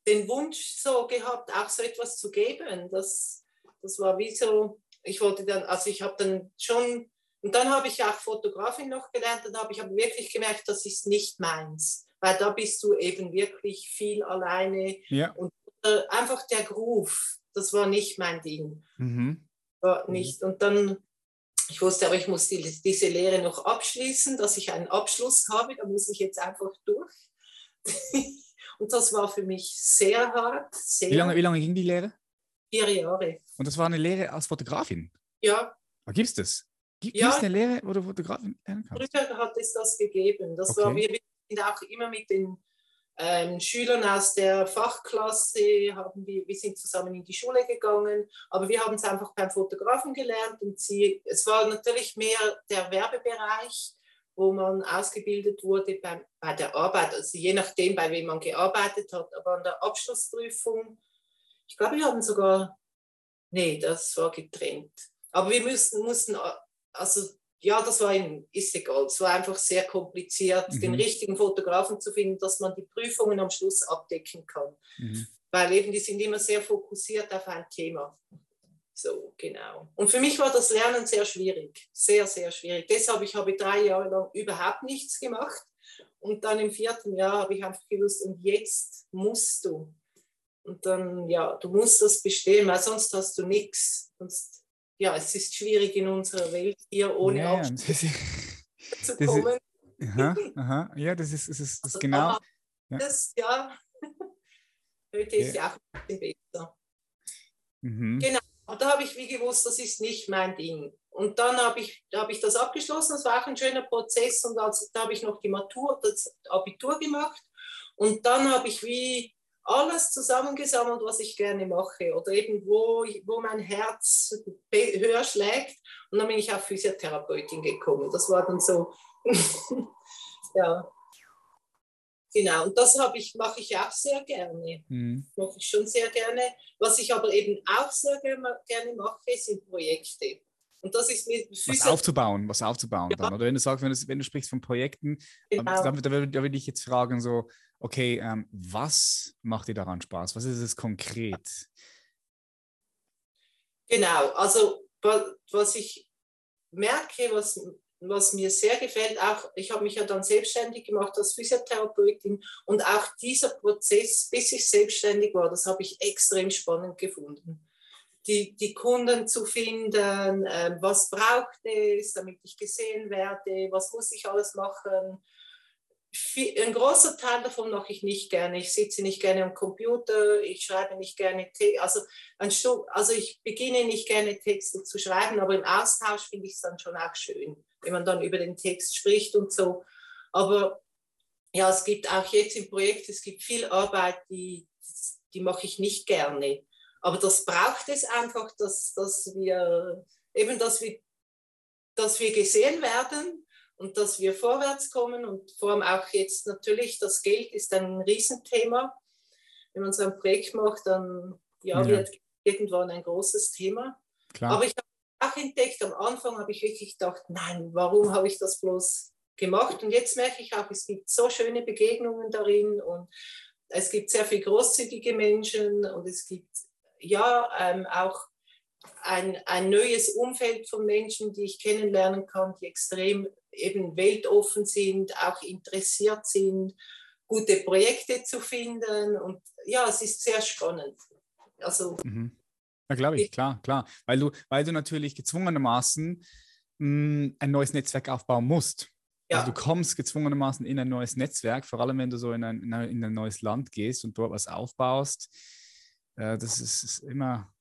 den Wunsch so gehabt, auch so etwas zu geben. Das, das war wie so, ich wollte dann, also ich habe dann schon, und dann habe ich auch Fotografin noch gelernt, dann habe ich aber wirklich gemerkt, das ist nicht meins, weil da bist du eben wirklich viel alleine ja. und äh, einfach der Groove, das war nicht mein Ding. Mhm. War nicht. Und dann, ich wusste aber, ich muss die, diese Lehre noch abschließen, dass ich einen Abschluss habe, da muss ich jetzt einfach durch. und das war für mich sehr hart. Sehr wie, lange, wie lange ging die Lehre? Vier Jahre. Und das war eine Lehre als Fotografin? Ja. Ah, Gibt es das? Gibt es ja. eine Lehre, wo du Fotografin lernen kannst? Früher hat es das gegeben. Das okay. war, wir sind auch immer mit den ähm, Schülern aus der Fachklasse, haben wir, wir sind zusammen in die Schule gegangen, aber wir haben es einfach beim Fotografen gelernt und sie, es war natürlich mehr der Werbebereich, wo man ausgebildet wurde bei, bei der Arbeit, also je nachdem, bei wem man gearbeitet hat, aber an der Abschlussprüfung, ich glaube, wir haben sogar, nee, das war getrennt. Aber wir müssten, mussten, also ja, das war ihm, ist egal. Es war einfach sehr kompliziert, mhm. den richtigen Fotografen zu finden, dass man die Prüfungen am Schluss abdecken kann. Mhm. Weil eben die sind immer sehr fokussiert auf ein Thema. So, genau. Und für mich war das Lernen sehr schwierig, sehr, sehr schwierig. Deshalb ich habe drei Jahre lang überhaupt nichts gemacht. Und dann im vierten Jahr habe ich einfach gewusst, und jetzt musst du. Und dann, ja, du musst das bestehen, weil sonst hast du nichts. Sonst ja, es ist schwierig in unserer Welt hier ohne ja, Abschluss zu kommen. Ist, aha, aha, ja, das ist, das ist, das also genau. Ja. Das, ja, heute ist ja auch ein bisschen besser. Mhm. Genau, und da habe ich wie gewusst, das ist nicht mein Ding. Und dann habe ich, hab ich das abgeschlossen, das war auch ein schöner Prozess und als, da habe ich noch die Matur, das Abitur gemacht und dann habe ich wie alles zusammengesammelt, was ich gerne mache oder eben wo, wo mein Herz höher schlägt. Und dann bin ich auf Physiotherapeutin gekommen. Das war dann so, ja. Genau, und das ich, mache ich auch sehr gerne. Mhm. Mache ich schon sehr gerne. Was ich aber eben auch sehr gerne mache, sind Projekte. Und das ist mit Was aufzubauen, was aufzubauen ja. dann. Oder wenn du sagst, wenn du, wenn du sprichst von Projekten, genau. da, da, da, würde ich jetzt fragen, so, okay, ähm, was macht dir daran Spaß? Was ist es konkret? Genau, also was ich merke, was, was mir sehr gefällt, auch ich habe mich ja dann selbstständig gemacht als Physiotherapeutin und auch dieser Prozess, bis ich selbstständig war, das habe ich extrem spannend gefunden. Die, die Kunden zu finden, äh, was braucht es, damit ich gesehen werde, was muss ich alles machen, viel, ein großer Teil davon mache ich nicht gerne. Ich sitze nicht gerne am Computer, ich schreibe nicht gerne. Also, also ich beginne nicht gerne Texte zu schreiben, aber im Austausch finde ich es dann schon auch schön, wenn man dann über den Text spricht und so. Aber ja, es gibt auch jetzt im Projekt, es gibt viel Arbeit, die, die mache ich nicht gerne. Aber das braucht es einfach, dass, dass wir eben, dass wir, dass wir gesehen werden und dass wir vorwärts kommen und vor allem auch jetzt natürlich, das Geld ist ein Riesenthema. Wenn man so ein Projekt macht, dann ja, ja. wird irgendwann ein großes Thema. Klar. Aber ich habe auch entdeckt, am Anfang habe ich wirklich gedacht, nein, warum habe ich das bloß gemacht? Und jetzt merke ich auch, es gibt so schöne Begegnungen darin und es gibt sehr viele großzügige Menschen und es gibt ja ähm, auch ein, ein neues Umfeld von Menschen, die ich kennenlernen kann, die extrem eben weltoffen sind, auch interessiert sind, gute Projekte zu finden. Und ja, es ist sehr spannend. Also, mhm. Ja, glaube ich, klar, klar. Weil du, weil du natürlich gezwungenermaßen mh, hm, ein neues Netzwerk aufbauen musst. Ja. Also du kommst gezwungenermaßen in ein neues Netzwerk, vor allem wenn du so in ein, in ein neues Land gehst und dort was aufbaust. Äh, das ist, ist, immer,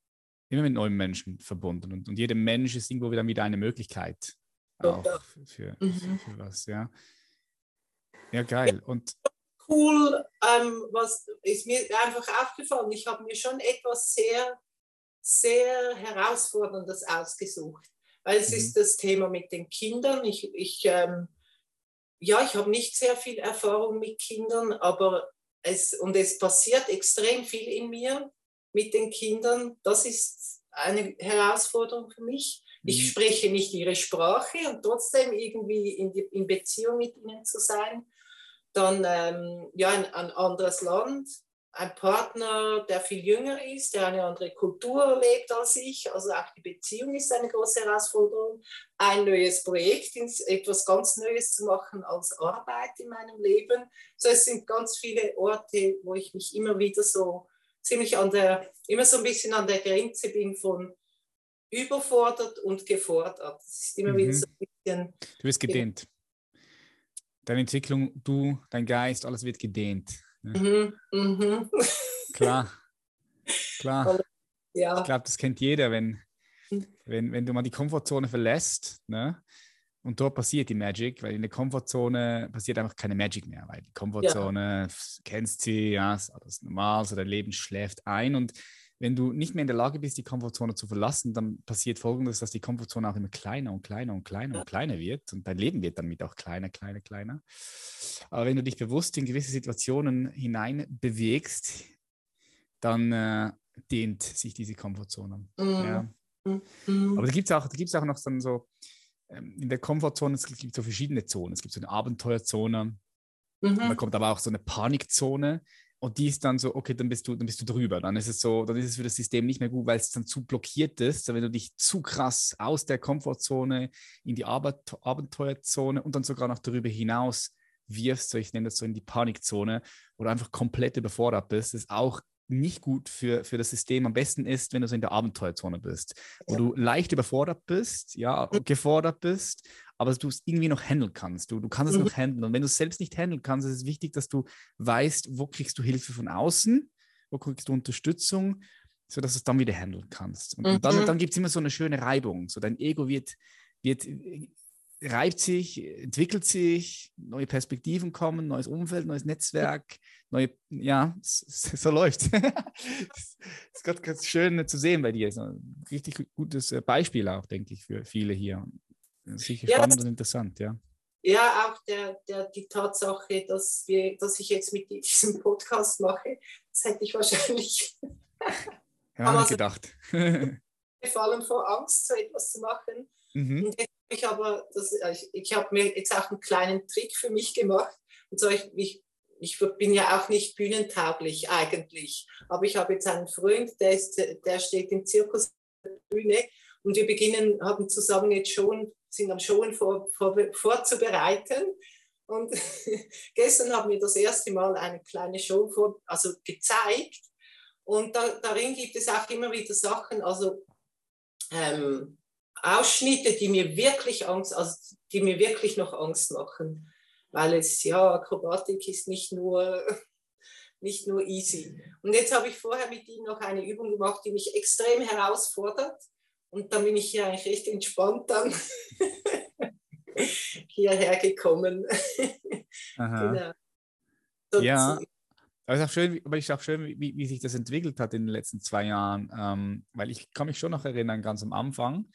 immer mit neuen Menschen verbunden. Und, und jeder Mensch ist irgendwo wieder wieder eine Möglichkeit auch für, mhm. für, was, ja. Ja, geil. Und cool, ähm, was ist mir einfach aufgefallen, ich habe mir schon etwas sehr, sehr Herausforderndes ausgesucht, weil es mhm. ist das Thema mit den Kindern. Ich, ich ähm, ja, ich habe nicht sehr viel Erfahrung mit Kindern, aber es, und es passiert extrem viel in mir mit den Kindern. Das ist eine Herausforderung für mich. Ich mhm. spreche nicht ihre Sprache und trotzdem irgendwie in, die, in Beziehung mit ihnen zu sein. Dann ähm, ja, ein, ein anderes Land, ein Partner, der viel jünger ist, der eine andere Kultur lebt als ich. Also auch die Beziehung ist eine große Herausforderung. Ein neues Projekt, etwas ganz Neues zu machen als Arbeit in meinem Leben. So, es sind ganz viele Orte, wo ich mich immer wieder so ziemlich an der, immer so ein bisschen an der Grenze bin von überfordert und gefordert. Das ist immer mhm. wieder so ein bisschen. Du wirst gedehnt. Deine Entwicklung, du, dein Geist, alles wird gedehnt. Ne? Mhm. Mhm. Klar. Klar. Ja. Ich glaube, das kennt jeder, wenn, mhm. wenn, wenn du mal die Komfortzone verlässt, ne? Und dort passiert die Magic, weil in der Komfortzone passiert einfach keine Magic mehr, weil die Komfortzone, ja. kennst sie, ja, ist alles normal, so dein Leben schläft ein. Und wenn du nicht mehr in der Lage bist, die Komfortzone zu verlassen, dann passiert folgendes, dass die Komfortzone auch immer kleiner und kleiner und kleiner und kleiner wird und dein Leben wird damit auch kleiner, kleiner, kleiner. Aber wenn du dich bewusst in gewisse Situationen hinein bewegst, dann äh, dehnt sich diese Komfortzone. Mhm. Ja. Mhm. Aber da gibt es auch, auch noch so ähm, in der Komfortzone, es gibt so verschiedene Zonen. Es gibt so eine Abenteuerzone, mhm. dann kommt aber auch so eine Panikzone. Und die ist dann so, okay, dann bist du, dann bist du drüber. Dann ist es so, dann ist es für das System nicht mehr gut, weil es dann zu blockiert ist. wenn du dich zu krass aus der Komfortzone in die Abenteuerzone und dann sogar noch darüber hinaus wirfst, so ich nenne das so in die Panikzone, oder einfach komplett überfordert bist, ist auch nicht gut für, für das System. Am besten ist, wenn du so in der Abenteuerzone bist, wo ja. du leicht überfordert bist, ja, mhm. gefordert bist, aber du es irgendwie noch handeln kannst. Du, du kannst es mhm. noch handeln. Und wenn du es selbst nicht handeln kannst, ist es wichtig, dass du weißt, wo kriegst du Hilfe von außen, wo kriegst du Unterstützung, sodass du es dann wieder handeln kannst. Und, mhm. und dann, dann gibt es immer so eine schöne Reibung. So dein Ego wird, wird reibt sich, entwickelt sich, neue Perspektiven kommen, neues Umfeld, neues Netzwerk, neue, ja, so läuft. das ist gerade ganz schön zu sehen bei dir. So ein richtig gutes äh, Beispiel auch, denke ich, für viele hier. Sicher ja, spannend und interessant, ja. Ja, auch der, der, die Tatsache, dass, wir, dass ich jetzt mit diesem Podcast mache, das hätte ich wahrscheinlich ja, gedacht. vor allem vor Angst, so etwas zu machen. Mhm. Und jetzt ich aber, das, äh, ich, ich habe mir jetzt auch einen kleinen Trick für mich gemacht. Und zwar, ich, ich, ich bin ja auch nicht bühnentauglich eigentlich, aber ich habe jetzt einen Freund, der, ist, der steht im Zirkus Bühne und wir beginnen, haben zusammen jetzt schon, sind am Showen vor, vor, vorzubereiten. Und gestern haben wir das erste Mal eine kleine Show vor, also gezeigt. Und da, darin gibt es auch immer wieder Sachen, also ähm, Ausschnitte, die mir wirklich Angst, also die mir wirklich noch Angst machen, weil es ja Akrobatik ist nicht nur nicht nur easy. Und jetzt habe ich vorher mit ihm noch eine Übung gemacht, die mich extrem herausfordert. Und dann bin ich hier eigentlich recht entspannt dann hierher gekommen. genau. ja, aber es ist auch schön, aber ist auch schön wie, wie, sich das entwickelt hat in den letzten zwei Jahren. Ähm, weil ich kann mich schon noch erinnern, ganz am Anfang,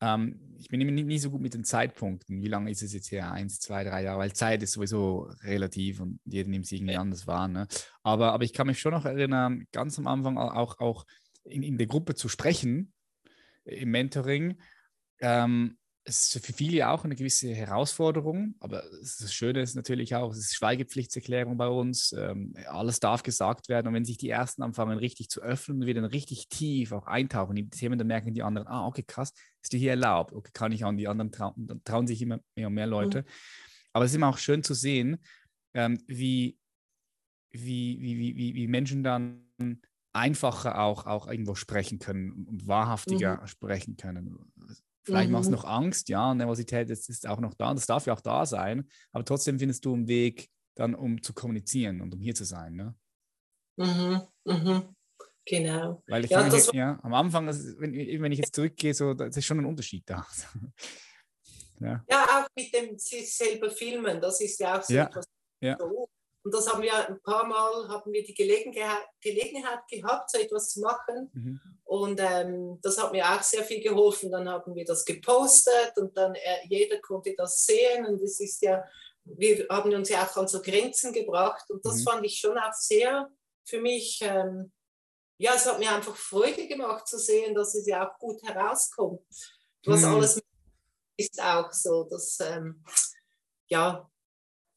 ähm, ich bin immer nie, nie, so gut mit den Zeitpunkten. Wie lange ist es jetzt her? Eins, zwei, drei Jahre? Weil Zeit ist sowieso relativ und jeder nimmt es irgendwie anders wahr. Ne? Aber, aber ich kann mich schon noch erinnern, ganz am Anfang auch, auch in, in der Gruppe zu sprechen, im Mentoring. Ähm, es ist für viele auch eine gewisse Herausforderung, aber das Schöne ist natürlich auch, es ist Schweigepflichtserklärung bei uns, ähm, alles darf gesagt werden und wenn sich die Ersten anfangen richtig zu öffnen und wir dann richtig tief auch eintauchen in die Themen, dann merken die anderen, ah, okay, krass, ist dir hier erlaubt, okay, kann ich an die anderen trauen, dann trauen sich immer mehr und mehr Leute. Mhm. Aber es ist immer auch schön zu sehen, ähm, wie, wie, wie, wie, wie Menschen dann einfacher auch, auch irgendwo sprechen können und wahrhaftiger mhm. sprechen können. Vielleicht mhm. machst du noch Angst, ja, Nervosität ist, ist auch noch da, das darf ja auch da sein, aber trotzdem findest du einen Weg, dann um zu kommunizieren und um hier zu sein. Ne? Mhm, mhm. Genau. Weil ich ja, meine, ja, am Anfang, wenn, wenn ich jetzt zurückgehe, so, das ist schon ein Unterschied da. ja. ja, auch mit dem sich selber filmen, das ist ja auch so ja. etwas. Ja. Und das haben wir ein paar Mal haben wir die Gelegenheit, Gelegenheit gehabt, so etwas zu machen. Mhm. Und ähm, das hat mir auch sehr viel geholfen. Dann haben wir das gepostet und dann äh, jeder konnte das sehen. Und es ist ja, wir haben uns ja auch an so Grenzen gebracht. Und das mhm. fand ich schon auch sehr für mich, ähm, ja, es hat mir einfach Freude gemacht zu sehen, dass es ja auch gut herauskommt. Was mhm. alles ist auch so, dass, ähm, ja,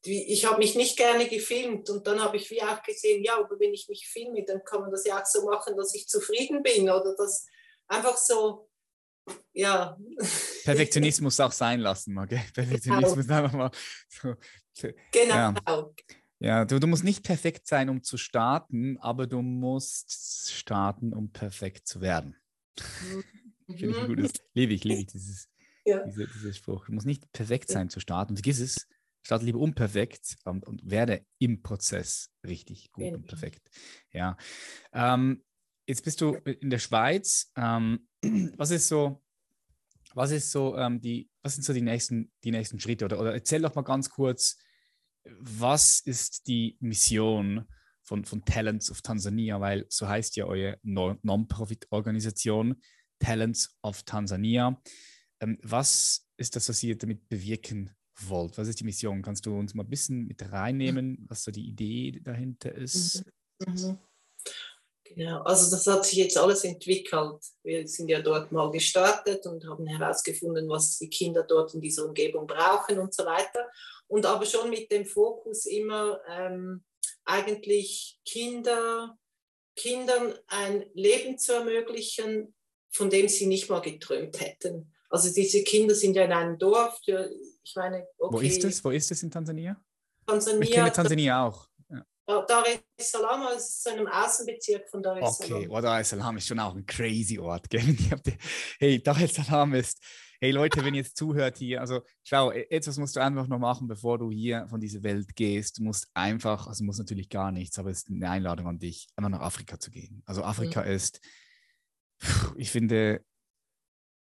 ich habe mich nicht gerne gefilmt und dann habe ich wie auch gesehen, ja, aber wenn ich mich filme, dann kann man das ja auch so machen, dass ich zufrieden bin oder das einfach so, ja. Perfektionismus auch sein lassen, okay? Perfektionismus genau. einfach mal so. Genau. Ja. Ja, du, du musst nicht perfekt sein, um zu starten, aber du musst starten, um perfekt zu werden. Mhm. Finde ich ein gutes. Liebe ich, liebe ich dieses, ja. diese, dieser Spruch. Du musst nicht perfekt sein zu starten. Vergiss es. Starte lieber unperfekt und, und, werde im Prozess richtig gut ja. und perfekt. Ja. Ähm, jetzt bist du in der Schweiz. Ähm, was ist so, was ist so ähm, die, was sind so die nächsten, die nächsten Schritte? Oder, oder erzähl doch mal ganz kurz, was ist die Mission von, von Talents of Tansania? Weil so heißt ja eure Non-Profit-Organisation Talents of Tansania. Ähm, was ist das, was ihr damit bewirken wollt? Was ist die Mission? Kannst du uns mal ein bisschen mit reinnehmen, was so die Idee dahinter ist? Mhm. Mhm. Genau, also das hat sich jetzt alles entwickelt. Wir sind ja dort mal gestartet und haben herausgefunden, was die Kinder dort in dieser Umgebung brauchen und so weiter. Und aber schon mit dem Fokus immer ähm, eigentlich Kinder, Kindern ein Leben zu ermöglichen, von dem sie nicht mal geträumt hätten. Also diese Kinder sind ja in einem Dorf. Ich meine, okay, Wo ist es? Wo ist es in Tansania? Tansania. Ich kenne Tansania auch. Dar es Salaam ist so einem Außenbezirk von Dar es Salaam. Okay, oh, Dar es Salaam ist schon auch ein crazy Ort. Gell? hey, Dar es Salaam ist, hey Leute, wenn ihr jetzt zuhört hier, also schau, e, etwas musst du einfach noch machen, bevor du hier von dieser Welt gehst. Du musst einfach, also muss natürlich gar nichts, aber es ist eine Einladung an dich, einfach nach Afrika zu gehen. Also Afrika mhm. ist, ich finde,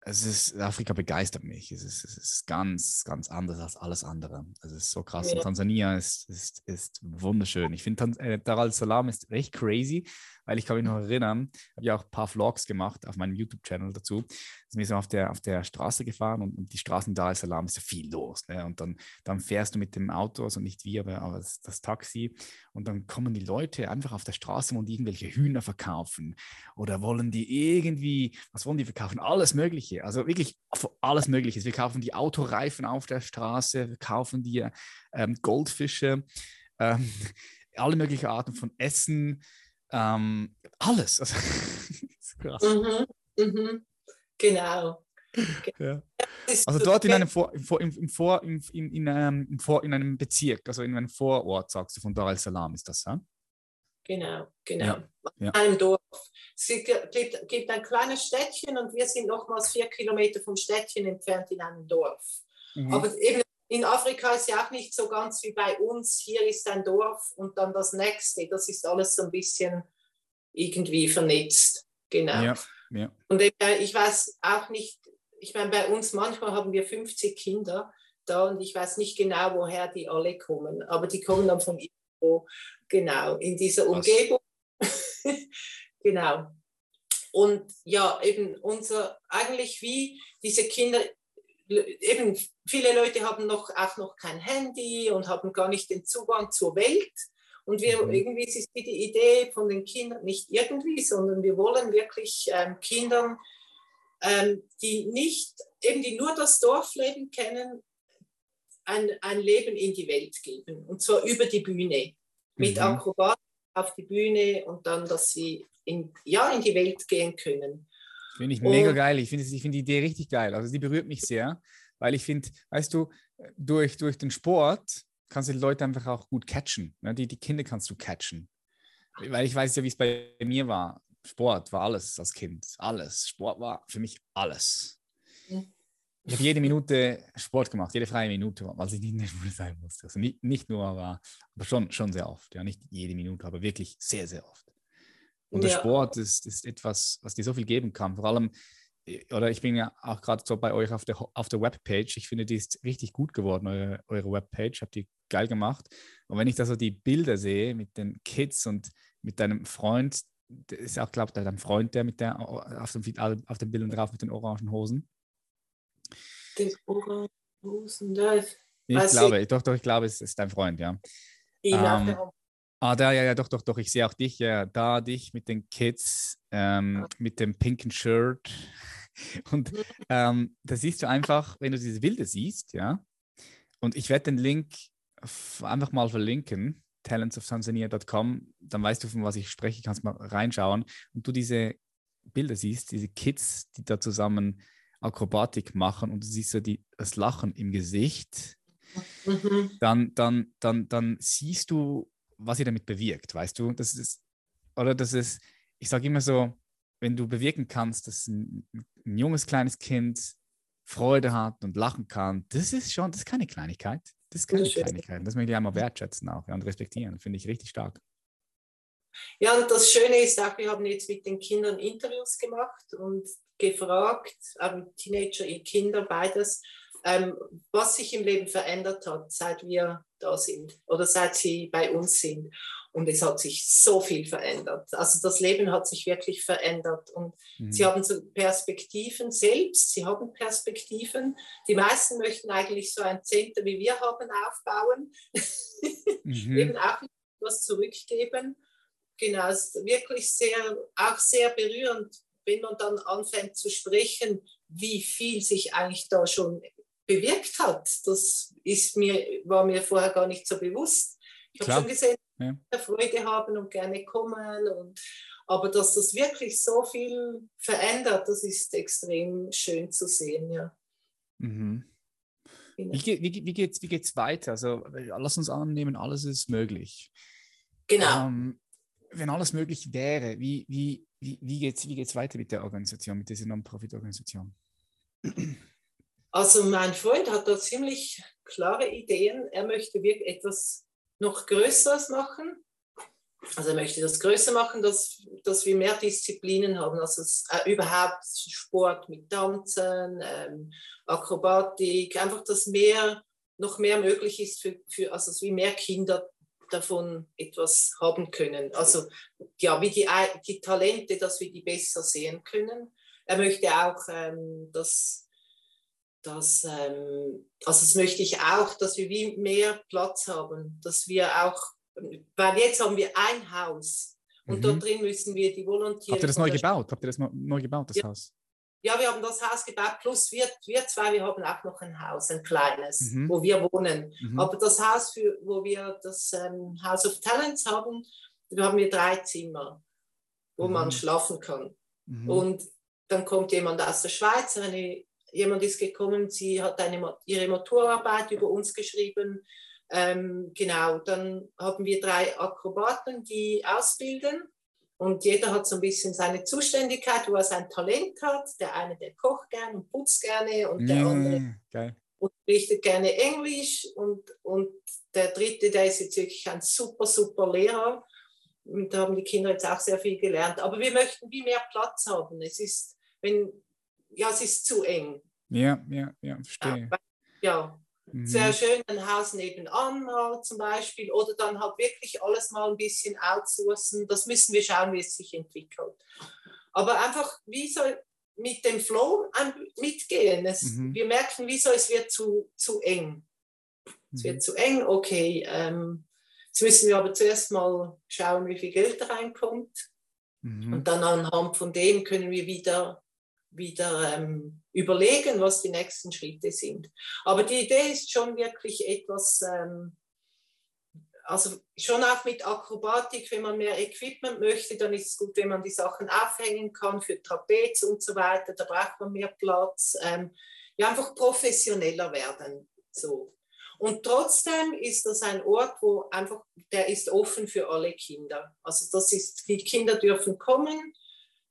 es ist, Afrika begeistert mich. Es ist, es ist ganz, ganz anders als alles andere. Es ist so krass. Ja. Und Tansania ist, ist, ist wunderschön. Ich finde, äh, Dar al Salam ist recht crazy, weil ich kann mich noch erinnern, habe ja auch ein paar Vlogs gemacht auf meinem YouTube-Channel dazu. Also wir sind auf der, auf der Straße gefahren und, und die Straßen Dar al Salam ist ja viel los. Ne? Und dann, dann fährst du mit dem Auto, also nicht wir, aber, aber das, das, Taxi. Und dann kommen die Leute einfach auf der Straße und irgendwelche Hühner verkaufen. Oder wollen die irgendwie, was wollen die verkaufen? Alles Mögliche. Also wirklich alles Mögliche. Wir kaufen die Autoreifen auf der Straße, wir kaufen die ähm, Goldfische. Ähm, alle möglichen Arten von Essen, ähm, alles. Also, krass. Mhm, mhm, genau. Ja. Also dort in einem Vor, im, im, Vor, im, in, in, einem, im Vor, in einem Bezirk, also in einem Vorort, sagst du, von Dar es Salaam ist das, ja? Genau, genau. Ja, ja. Einem Dorf. Es gibt, gibt, ein kleines Städtchen und wir sind nochmals vier Kilometer vom Städtchen entfernt in einem Dorf. Mhm. Aber eben in Afrika ist ja auch nicht so ganz wie bei uns. Hier ist ein Dorf und dann das nächste. Das ist alles so ein bisschen irgendwie vernetzt. Genau. Ja, ja. Und ich weiß auch nicht, ich meine, bei uns manchmal haben wir 50 Kinder da und ich weiß nicht genau, woher die alle kommen, aber die kommen dann von irgendwo, genau, in dieser Umgebung. genau. Und ja, eben unser, eigentlich wie diese Kinder eben viele Leute haben noch, auch noch kein Handy und haben gar nicht den Zugang zur Welt. Und wir, mhm. irgendwie ist die Idee von den Kindern nicht irgendwie, sondern wir wollen wirklich ähm, Kindern, ähm, die nicht, eben die nur das Dorfleben kennen, ein, ein Leben in die Welt geben. Und zwar über die Bühne. Mit mhm. Akrobatik auf die Bühne und dann, dass sie in, ja, in die Welt gehen können. Finde ich mega geil. Ich finde ich find die Idee richtig geil. Also die berührt mich sehr, weil ich finde, weißt du, durch, durch den Sport kannst du die Leute einfach auch gut catchen. Ne? Die, die Kinder kannst du catchen. Weil ich weiß ja, wie es bei mir war. Sport war alles als Kind. Alles. Sport war für mich alles. Ich habe jede Minute Sport gemacht, jede freie Minute, weil ich nicht in der Schule sein musste. Also nicht, nicht nur, aber, aber schon, schon sehr oft. Ja, nicht jede Minute, aber wirklich sehr, sehr oft. Und ja. der Sport ist, ist etwas, was dir so viel geben kann. Vor allem, äh, oder ich bin ja auch gerade so bei euch auf der, auf der Webpage. Ich finde, die ist richtig gut geworden, eure, eure Webpage. Habt ihr geil gemacht. Und wenn ich da so die Bilder sehe mit den Kids und mit deinem Freund, das ist auch, glaube ich, dein Freund, der mit der auf dem, auf den Bildern drauf mit den orangen Hosen. Den orangen Hosen, da ist. Ich glaube, ich, doch, doch, ich glaube, es ist dein Freund, ja. Ähm, Ah, da, ja, ja, doch, doch, doch. Ich sehe auch dich, ja, da dich mit den Kids, ähm, mit dem pinken Shirt. Und mhm. ähm, da siehst du einfach, wenn du diese Bilder siehst, ja. Und ich werde den Link einfach mal verlinken, talentsoftanzania.com, dann weißt du, von was ich spreche, kannst mal reinschauen. Und du diese Bilder siehst, diese Kids, die da zusammen Akrobatik machen und du siehst so die, das Lachen im Gesicht, mhm. dann, dann, dann, dann siehst du was ihr damit bewirkt, weißt du? Das ist, oder das ist, ich sage immer so, wenn du bewirken kannst, dass ein, ein, junges, kleines Kind Freude hat und lachen kann, das ist schon, das ist keine Kleinigkeit. Das ist keine das Kleinigkeit. Das möchte ich einmal wertschätzen auch ja, und respektieren. Finde ich richtig stark. Ja, und das Schöne ist auch, wir haben jetzt mit den Kindern Interviews gemacht und gefragt, ähm, Teenager, ihr Kinder, beides, ähm, was sich im Leben verändert hat, seit wir da sind oder seit sie bei uns sind. Und es hat sich so viel verändert. Also das Leben hat sich wirklich verändert. Und mhm. sie haben so Perspektiven selbst, sie haben Perspektiven. Die meisten möchten eigentlich so ein Center, wie wir haben, aufbauen. Mhm. Eben auch etwas zurückgeben. Genau, es ist wirklich sehr, auch sehr berührend, wenn man dann anfängt zu sprechen, wie viel sich eigentlich da schon bewirkt hat. Das ist mir, war mir vorher gar nicht so bewusst. Ich habe schon gesehen, ja. Freude haben und gerne kommen. Und, aber dass das wirklich so viel verändert, das ist extrem schön zu sehen, ja. Mhm. Genau. Wie, wie, wie geht es wie geht's weiter? Also lass uns annehmen, alles ist möglich. Genau. Ähm, wenn alles möglich wäre, wie, wie, wie, wie geht es wie geht's weiter mit der Organisation, mit dieser Non-Profit-Organisation? Also mein Freund hat da ziemlich klare Ideen. Er möchte wirklich etwas noch Größeres machen. Also er möchte das größer machen, dass, dass wir mehr Disziplinen haben. Also es, äh, überhaupt Sport mit Tanzen, ähm, Akrobatik, einfach, dass mehr, noch mehr möglich ist für, für also wie mehr Kinder davon etwas haben können. Also ja, wie die, die Talente, dass wir die besser sehen können. Er möchte auch, ähm, dass dass, ähm, also das möchte ich auch, dass wir wie mehr Platz haben, dass wir auch, weil jetzt haben wir ein Haus und mhm. dort drin müssen wir die Volontiere. Habt ihr das neu gebaut? Habt ihr das neu gebaut, das ja. Haus? Ja, wir haben das Haus gebaut, plus wir, wir zwei, wir haben auch noch ein Haus, ein kleines, mhm. wo wir wohnen. Mhm. Aber das Haus, für, wo wir das ähm, House of Talents haben, da haben wir drei Zimmer, wo man mhm. schlafen kann. Mhm. Und dann kommt jemand aus der Schweiz, eine jemand ist gekommen, sie hat eine, ihre Motorarbeit über uns geschrieben. Ähm, genau, dann haben wir drei Akrobaten, die ausbilden. Und jeder hat so ein bisschen seine Zuständigkeit, wo er sein Talent hat. Der eine, der kocht gerne und putzt gerne und der mm, andere geil. unterrichtet gerne Englisch. Und, und der dritte, der ist jetzt wirklich ein super, super Lehrer. Und da haben die Kinder jetzt auch sehr viel gelernt. Aber wir möchten wie mehr Platz haben. Es ist, wenn, ja, es ist zu eng. Ja, ja, ja, verstehe. Ja, mhm. sehr schön ein Haus nebenan mal zum Beispiel oder dann halt wirklich alles mal ein bisschen outsourcen. Das müssen wir schauen, wie es sich entwickelt. Aber einfach, wie soll mit dem Flow mitgehen? Es, mhm. Wir merken, wieso es wird zu, zu eng. Es mhm. wird zu eng, okay. Ähm, jetzt müssen wir aber zuerst mal schauen, wie viel Geld reinkommt. Mhm. Und dann anhand von dem können wir wieder wieder ähm, überlegen, was die nächsten Schritte sind. Aber die Idee ist schon wirklich etwas, ähm, also schon auch mit Akrobatik, wenn man mehr Equipment möchte, dann ist es gut, wenn man die Sachen aufhängen kann für Trapez und so weiter, da braucht man mehr Platz. Ähm, ja, einfach professioneller werden. So. Und trotzdem ist das ein Ort, wo einfach, der ist offen für alle Kinder. Also das ist, die Kinder dürfen kommen,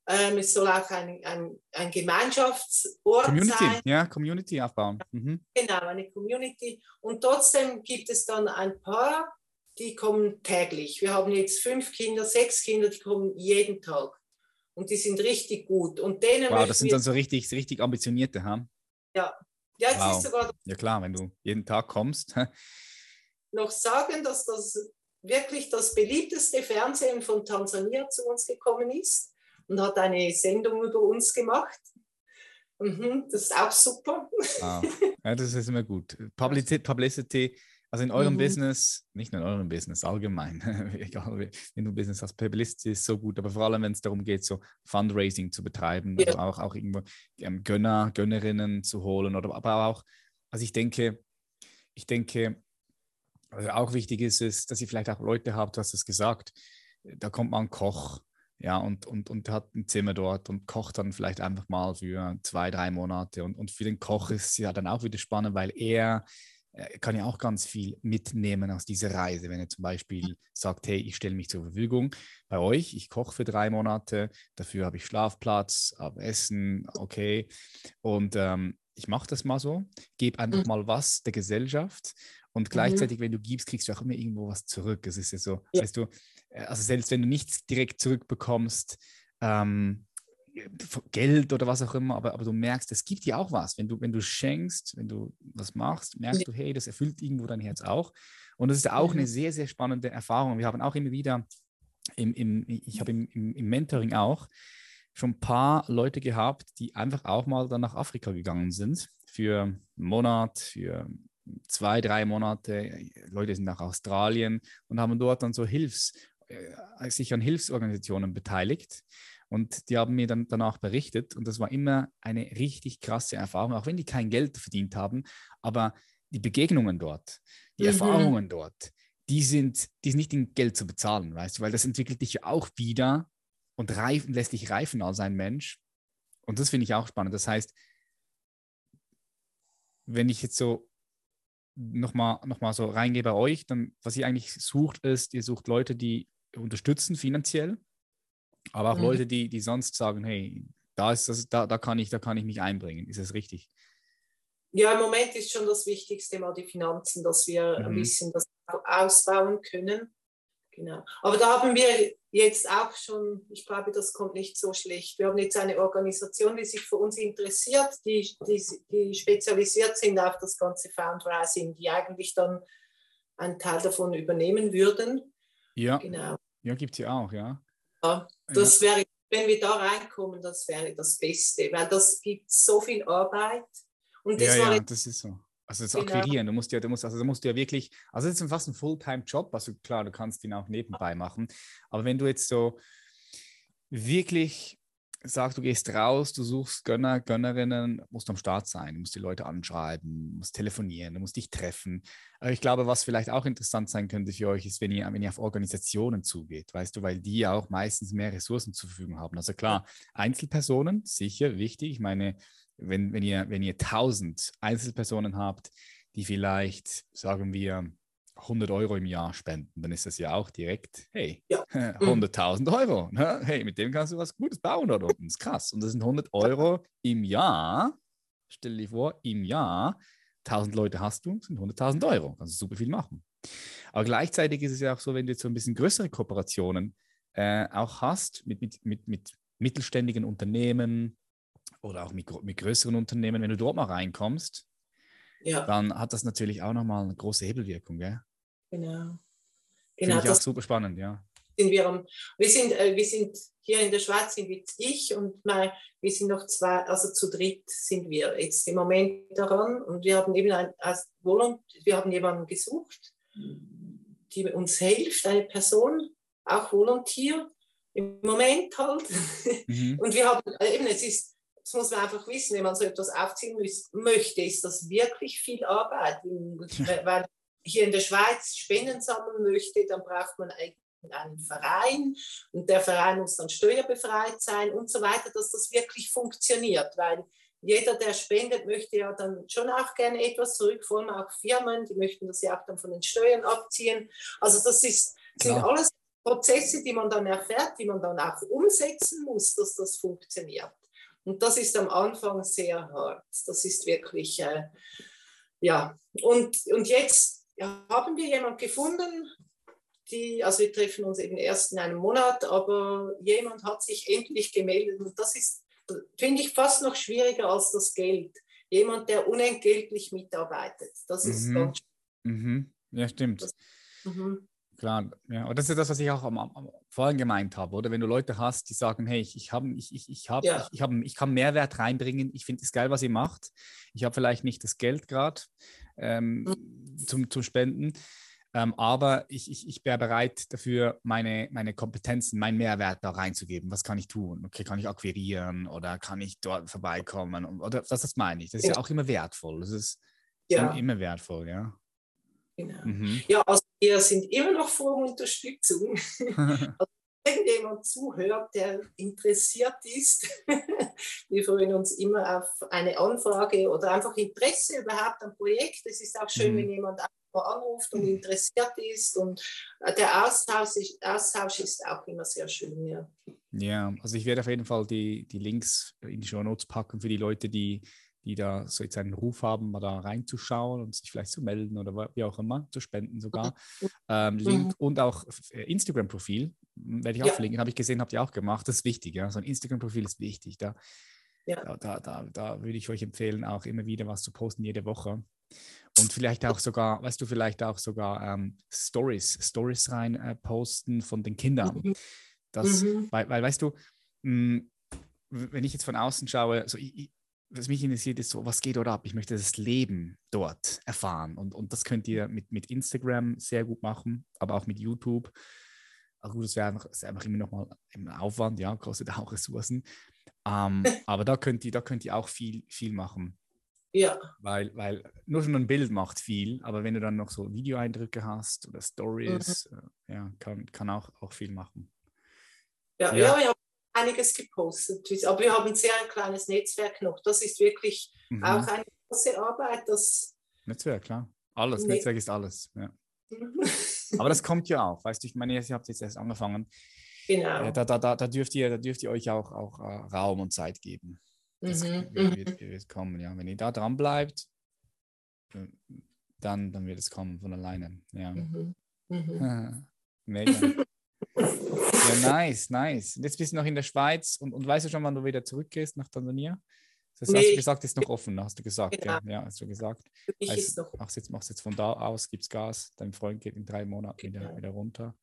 ähm, es soll auch ein, ein, ein Gemeinschaftsort Community, sein. ja, Community aufbauen. Mhm. Genau, eine Community. Und trotzdem gibt es dann ein paar, die kommen täglich. Wir haben jetzt fünf Kinder, sechs Kinder, die kommen jeden Tag. Und die sind richtig gut. Und denen wow, das sind dann so richtig, richtig ambitionierte, ha? Ja. Ja, jetzt wow. ist sogar. Ja, klar, wenn du jeden Tag kommst. noch sagen, dass das wirklich das beliebteste Fernsehen von Tansania zu uns gekommen ist und hat eine Sendung über uns gemacht. Mhm, das ist auch super. Ah, ja, das ist immer gut. Publicity, Publicity also in eurem mhm. Business, nicht nur in eurem Business, allgemein, egal, wenn du Business hast, Publicity ist so gut, aber vor allem, wenn es darum geht, so Fundraising zu betreiben, ja. also auch, auch irgendwo ähm, Gönner, Gönnerinnen zu holen, oder aber auch, also ich denke, ich denke, also auch wichtig ist es, dass ihr vielleicht auch Leute habt, du hast es gesagt, da kommt mal ein Koch, ja, und, und, und hat ein Zimmer dort und kocht dann vielleicht einfach mal für zwei, drei Monate. Und, und für den Koch ist es ja dann auch wieder spannend, weil er äh, kann ja auch ganz viel mitnehmen aus dieser Reise. Wenn er zum Beispiel sagt, hey, ich stelle mich zur Verfügung bei euch, ich koche für drei Monate, dafür habe ich Schlafplatz, habe Essen, okay. Und ähm, ich mache das mal so, gebe einfach mhm. mal was der Gesellschaft und mhm. gleichzeitig, mhm. wenn du gibst, kriegst du auch immer irgendwo was zurück. Es ist ja so, ja. weißt du, also selbst wenn du nichts direkt zurückbekommst, ähm, Geld oder was auch immer, aber, aber du merkst, es gibt dir auch was. Wenn du, wenn du schenkst, wenn du was machst, merkst du, hey, das erfüllt irgendwo dein Herz auch. Und das ist auch eine sehr, sehr spannende Erfahrung. Wir haben auch immer wieder, im, im, ich habe im, im, im Mentoring auch schon ein paar Leute gehabt, die einfach auch mal dann nach Afrika gegangen sind für einen Monat, für zwei, drei Monate. Leute sind nach Australien und haben dort dann so Hilfs, äh, sich an Hilfsorganisationen beteiligt. Und die haben mir dann danach berichtet und das war immer eine richtig krasse Erfahrung, auch wenn die kein Geld verdient haben, aber die Begegnungen dort, die mhm. Erfahrungen dort, die sind, die sind nicht in Geld zu bezahlen, weißt du, weil das entwickelt dich ja auch wieder und reifen, lässt dich reifen als ein Mensch. Und das finde ich auch spannend. Das heißt, wenn ich jetzt so nochmal noch mal so reingehe bei euch, dann was ihr eigentlich sucht, ist, ihr sucht Leute, die unterstützen finanziell, aber auch mhm. Leute, die, die sonst sagen, hey, da ist das, da, da kann ich, da kann ich mich einbringen. Ist das richtig? Ja, im Moment ist schon das Wichtigste mal die Finanzen, dass wir mhm. ein bisschen das ausbauen können. Genau. Aber da haben wir jetzt auch schon, ich glaube, das kommt nicht so schlecht. Wir haben jetzt eine Organisation, die sich für uns interessiert, die, die, die spezialisiert sind auf das ganze Fundraising, die eigentlich dann einen Teil davon übernehmen würden. Ja, genau. Ja gibt es ja auch, ja. Ja, das ja. wäre, wenn wir da reinkommen, das wäre das Beste, weil das gibt so viel Arbeit. Und das ja, ja, das ist so. Also das genau. Akquirieren, du musst ja, du musst, also du musst ja wirklich, also das ist fast ein Fulltime-Job, also klar, du kannst ihn auch nebenbei machen, aber wenn du jetzt so wirklich sagst, du gehst raus, du suchst Gönner, Gönnerinnen, musst am Start sein, du musst die Leute anschreiben, musst telefonieren, du musst dich treffen. Aber ich glaube, was vielleicht auch interessant sein könnte für euch, ist, wenn ihr, wenn ihr auf Organisationen zugeht, weißt du, weil die auch meistens mehr Ressourcen zur Verfügung haben. Also klar, Einzelpersonen, sicher wichtig. Ich meine, wenn, wenn, ihr, wenn ihr 1000 Einzelpersonen habt, die vielleicht, sagen wir, 100 Euro im Jahr spenden, dann ist das ja auch direkt, hey, ja. 100.000 Euro. Ne? Hey, mit dem kannst du was Gutes bauen dort unten. Das ist krass. Und das sind 100 Euro im Jahr. Stell dir vor, im Jahr, 1000 Leute hast du, sind 100.000 Euro. Kannst du super viel machen. Aber gleichzeitig ist es ja auch so, wenn du jetzt so ein bisschen größere Kooperationen äh, auch hast mit, mit, mit, mit mittelständigen Unternehmen, oder auch mit, mit größeren Unternehmen, wenn du dort mal reinkommst, ja. dann hat das natürlich auch nochmal eine große Hebelwirkung. Gell? Genau. genau Finde ich auch super spannend, ja. Sind wir, wir, sind, äh, wir sind hier in der Schweiz, sind jetzt ich und mein, wir sind noch zwei, also zu dritt sind wir jetzt im Moment daran und wir haben eben ein, als Volont, wir haben jemanden gesucht, die uns hilft, eine Person, auch Volontier, im Moment halt. Mhm. Und wir haben äh, eben, es ist das muss man einfach wissen, wenn man so etwas aufziehen möchte, ist das wirklich viel Arbeit. Weil hier in der Schweiz Spenden sammeln möchte, dann braucht man einen Verein und der Verein muss dann steuerbefreit sein und so weiter, dass das wirklich funktioniert, weil jeder, der spendet, möchte ja dann schon auch gerne etwas zurück, vor allem auch Firmen, die möchten das ja auch dann von den Steuern abziehen. Also das ist, sind ja. alles Prozesse, die man dann erfährt, die man dann auch umsetzen muss, dass das funktioniert. Und das ist am Anfang sehr hart. Das ist wirklich, äh, ja. Und, und jetzt haben wir jemanden gefunden, die, also wir treffen uns eben erst in einem Monat, aber jemand hat sich endlich gemeldet. Und das ist, finde ich, fast noch schwieriger als das Geld. Jemand, der unentgeltlich mitarbeitet. Das ist mhm. ganz mhm. Ja, stimmt. Das, mhm. Klar, ja. Und das ist das, was ich auch am, am, vorhin gemeint habe, oder? Wenn du Leute hast, die sagen, hey, ich, ich, hab, ich, ich, ich, hab, ja. ich, ich, hab, ich kann Mehrwert reinbringen, ich finde es geil, was ihr macht. Ich habe vielleicht nicht das Geld gerade ähm, mhm. zum, zum Spenden, ähm, aber ich, ich, ich wäre bereit dafür, meine, meine Kompetenzen, meinen Mehrwert da reinzugeben. Was kann ich tun? Okay, kann ich akquirieren oder kann ich dort vorbeikommen? Oder das, das meine ich. Das ist ja, ja auch immer wertvoll. Das ist ja. immer wertvoll, ja. Genau. Mhm. Ja, also wir sind immer noch vor Unterstützung. also, wenn jemand zuhört, der interessiert ist, wir freuen uns immer auf eine Anfrage oder einfach Interesse überhaupt am Projekt. Es ist auch schön, mhm. wenn jemand einfach anruft und interessiert ist und der Austausch ist, Austausch ist auch immer sehr schön. Ja. ja, also ich werde auf jeden Fall die, die Links in die Show Notes packen für die Leute, die die da so jetzt einen Ruf haben, mal da reinzuschauen und sich vielleicht zu melden oder wie auch immer, zu spenden sogar. Ähm, Link mhm. und auch äh, Instagram-Profil. werde ich auch ja. verlinken. Habe ich gesehen, habt ihr auch gemacht. Das ist wichtig, ja. So ein Instagram-Profil ist wichtig. Da, ja. da, da, da, da würde ich euch empfehlen, auch immer wieder was zu posten, jede Woche. Und vielleicht auch sogar, weißt du, vielleicht auch sogar ähm, Stories, Stories rein äh, posten von den Kindern. Mhm. Das, mhm. weil, weil, weißt du, mh, hm, wenn ich jetzt von außen schaue, so ich, was mich interessiert, ist so, was geht dort ab? Ich möchte das Leben dort erfahren. Und, und das könnt ihr mit, mit Instagram sehr gut machen, aber auch mit YouTube. Also gut, das wäre einfach, einfach immer noch mal im Aufwand, ja, kostet auch Ressourcen. Ähm, aber da könnt ihr, da könnt ihr auch viel, viel machen. Ja. Weil, weil nur schon ein Bild macht viel, aber wenn du dann noch so Videoeindrücke hast oder Stories, mhm. äh, ja, kann, kann auch, auch viel machen. Ja, ja, ja, einiges gepostet. Aber wir haben sehr ein kleines Netzwerk noch. Das ist wirklich mhm. auch eine große Arbeit. Das Netzwerk, klar. Alles. Net Netzwerk ist alles. Ja. Mhm. Aber das kommt ja auch. Weißt du, ich meine, ihr habt jetzt erst angefangen. Genau. Äh, da, da, da, da, dürft ihr, da dürft ihr euch auch, auch uh, Raum und Zeit geben. Das mhm. wird, wird, wird, kommen, ja. Wenn ihr da dran bleibt, äh, dann, dann wird es kommen von alleine. Ja. Mhm. Mhm. Mega. Ja, nice, nice. Und jetzt bist du noch in der Schweiz und, und weißt du schon, wann du wieder zurückgehst nach Tansania? Das nee. hast du gesagt, ist noch offen, hast du gesagt. Genau. Ja, ja, hast du gesagt. Ich also, noch... machst, jetzt, machst jetzt von da aus, gibt's Gas, dein Freund geht in drei Monaten wieder, genau. wieder runter.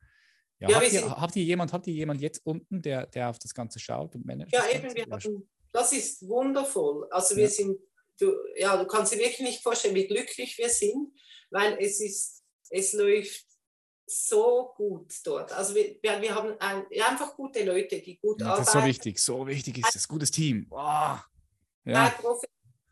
Ja, ja habt, ihr, habt, ihr, jemand, habt ihr jemand jetzt unten, der, der auf das Ganze schaut und managt? Ja, eben, wir haben, das ist wundervoll. Also wir ja. sind, du, ja, du kannst dir wirklich nicht vorstellen, wie glücklich wir sind, weil es ist, es läuft so gut dort. Also wir, wir haben ein, einfach gute Leute, die gut ja, arbeiten. Das ist so wichtig, so wichtig ist das. Gutes Team. Wow. Ja.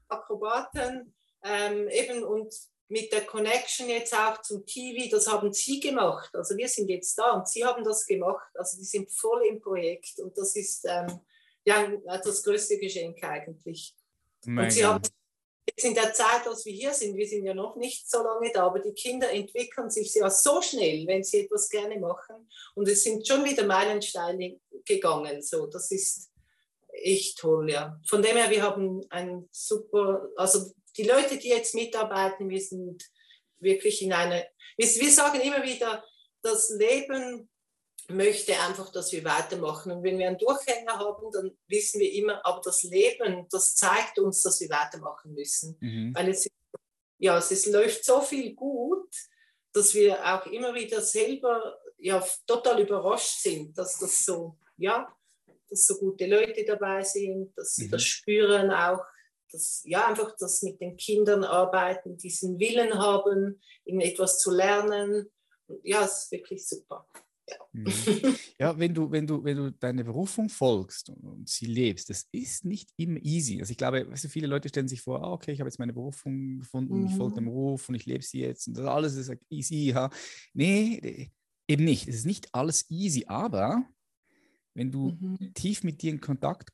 Akrobaten ähm, eben und mit der Connection jetzt auch zum TV, das haben sie gemacht. Also wir sind jetzt da und sie haben das gemacht. Also die sind voll im Projekt und das ist ähm, ja das größte Geschenk eigentlich. Und sie haben jetzt in der Zeit, als wir hier sind, wir sind ja noch nicht so lange da, aber die Kinder entwickeln sich ja so schnell, wenn sie etwas gerne machen. Und es sind schon wieder Meilensteine gegangen. So, das ist echt toll, ja. Von dem her, wir haben ein super, also die Leute, die jetzt mitarbeiten, wir sind wirklich in eine, wir, wir sagen immer wieder, das Leben möchte einfach, dass wir weitermachen. Und wenn wir einen Durchhänger haben, dann wissen wir immer, aber das Leben, das zeigt uns, dass wir weitermachen müssen. Mhm. Weil es, ja, es, es läuft so viel gut, dass wir auch immer wieder selber ja, total überrascht sind, dass das so, ja, dass so gute Leute dabei sind, dass sie mhm. das spüren auch, dass ja einfach das mit den Kindern arbeiten, diesen Willen haben, ihnen etwas zu lernen. Ja, es ist wirklich super. Ja. Mhm. ja, wenn du, wenn du, wenn du deine Berufung folgst und sie lebst, das ist nicht immer easy. Also ich glaube, weißt du, viele Leute stellen sich vor, ah, okay, ich habe jetzt meine Berufung gefunden, mhm. ich folge dem mhm. Beruf und ich lebe sie jetzt und das alles ist easy. Ja. Nee, eben nicht. Es ist nicht alles easy, aber wenn du mhm. tief mit dir in Kontakt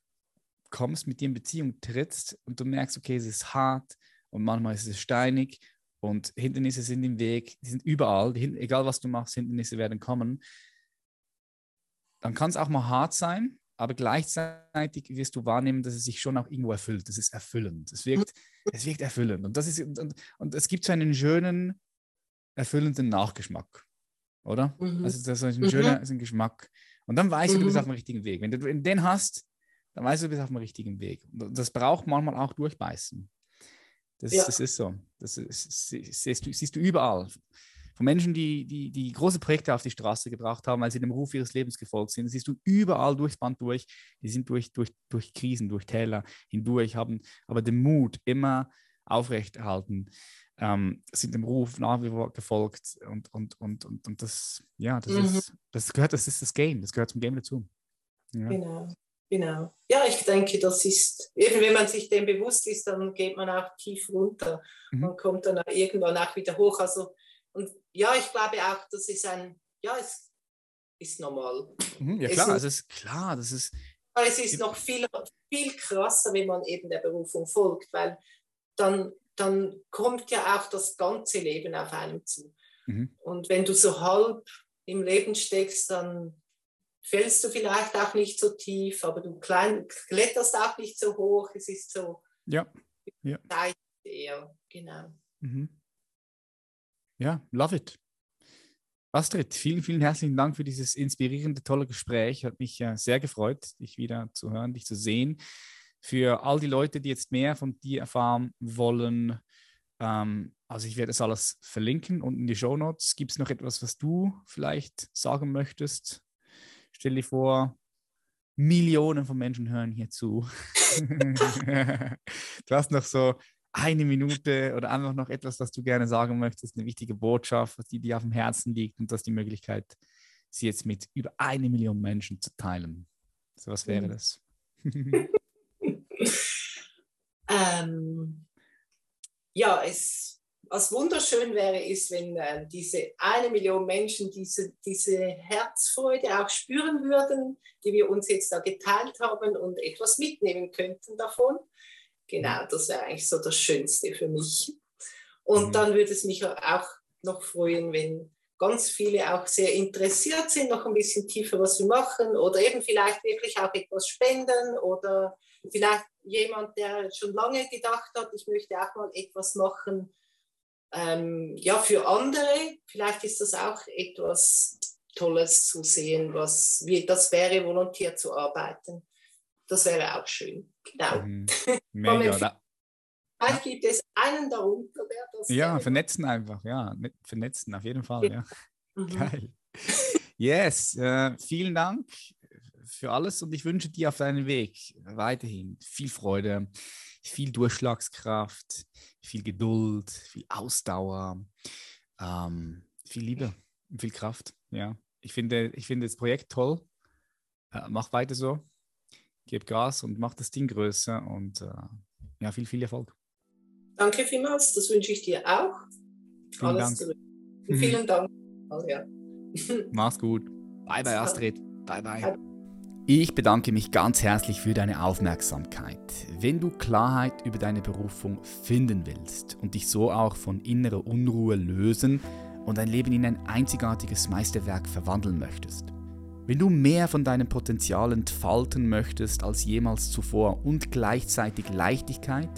kommst, mit dir in Beziehung trittst und du merkst, okay, es ist hart und manchmal ist es steinig und Hindernisse sind im Weg, die sind überall, die, egal was du machst, Hindernisse werden kommen. Dann kann es auch mal hart sein, aber gleichzeitig wirst du wahrnehmen, dass es sich schon auch irgendwo erfüllt. Das ist erfüllend. Es wirkt, es wirkt erfüllend. Und, das ist, und, und es gibt so einen schönen, erfüllenden Nachgeschmack. Oder? Mhm. Also das ist ein schöner mhm. ist ein Geschmack. Und dann weißt du, du bist mhm. auf dem richtigen Weg. Wenn du den hast, dann weißt du, du bist auf dem richtigen Weg. Und das braucht manchmal auch Durchbeißen. Das, ja. das ist so. Das ist, siehst, du, siehst du überall. Von Menschen, die, die, die große Projekte auf die Straße gebracht haben, weil sie dem Ruf ihres Lebens gefolgt sind, siehst du überall durchs Band durch. Die sind durch, durch, durch Krisen, durch Täler hindurch, haben aber den Mut immer aufrechterhalten, ähm, sind dem Ruf nach wie vor gefolgt und, und, und, und, und das, ja, das, mhm. ist, das gehört, das ist das Game, das gehört zum Game dazu. Ja. Genau. Genau. Ja, ich denke, das ist, eben wenn man sich dem bewusst ist, dann geht man auch tief runter mhm. und kommt dann irgendwann auch wieder hoch. Also, und ja, ich glaube auch, das ist ein, ja, es ist normal. Mhm, ja, klar, es ist, ist klar, das ist. Es ist noch viel, viel krasser, wenn man eben der Berufung folgt, weil dann, dann kommt ja auch das ganze Leben auf einem zu. Mhm. Und wenn du so halb im Leben steckst, dann fällst du vielleicht auch nicht so tief, aber du klein, kletterst auch nicht so hoch. Es ist so ja. ja. eher, genau. Mhm. Ja, love it. Astrid, vielen, vielen herzlichen Dank für dieses inspirierende, tolle Gespräch. Hat mich äh, sehr gefreut, dich wieder zu hören, dich zu sehen. Für all die Leute, die jetzt mehr von dir erfahren wollen, ähm, also ich werde es alles verlinken und in die Show Notes. Gibt es noch etwas, was du vielleicht sagen möchtest? Stell dir vor, Millionen von Menschen hören hier zu. du hast noch so eine Minute oder einfach noch etwas, was du gerne sagen möchtest, eine wichtige Botschaft, die dir auf dem Herzen liegt und das die Möglichkeit, sie jetzt mit über eine Million Menschen zu teilen. So was wäre mhm. das? ähm, ja, es, was wunderschön wäre, ist, wenn äh, diese eine Million Menschen diese, diese Herzfreude auch spüren würden, die wir uns jetzt da geteilt haben und etwas mitnehmen könnten davon. Genau, das wäre eigentlich so das Schönste für mich. Und mhm. dann würde es mich auch noch freuen, wenn ganz viele auch sehr interessiert sind, noch ein bisschen tiefer was wir machen oder eben vielleicht wirklich auch etwas spenden oder vielleicht jemand, der schon lange gedacht hat, ich möchte auch mal etwas machen, ähm, ja, für andere. Vielleicht ist das auch etwas Tolles zu sehen, was wie das wäre, volontär zu arbeiten. Das wäre auch schön. Genau. Mhm. Mega. Vielleicht gibt es einen darunter, der das. Ja, vernetzen einfach, ja. Vernetzen, auf jeden Fall, ja. Mhm. Geil. Yes, äh, vielen Dank für alles und ich wünsche dir auf deinem Weg weiterhin viel Freude, viel Durchschlagskraft, viel Geduld, viel Ausdauer, ähm, viel Liebe und viel Kraft. Ja, ich finde, ich finde das Projekt toll. Äh, mach weiter so gib Gas und mach das Ding größer und äh, ja, viel, viel Erfolg. Danke vielmals, das wünsche ich dir auch. Vielen Alles Dank. Zurück. Vielen Dank. Also, ja. Mach's gut. Bye, bye, Astrid. Bye, bye. Ich bedanke mich ganz herzlich für deine Aufmerksamkeit. Wenn du Klarheit über deine Berufung finden willst und dich so auch von innerer Unruhe lösen und dein Leben in ein einzigartiges Meisterwerk verwandeln möchtest, wenn du mehr von deinem Potenzial entfalten möchtest als jemals zuvor und gleichzeitig Leichtigkeit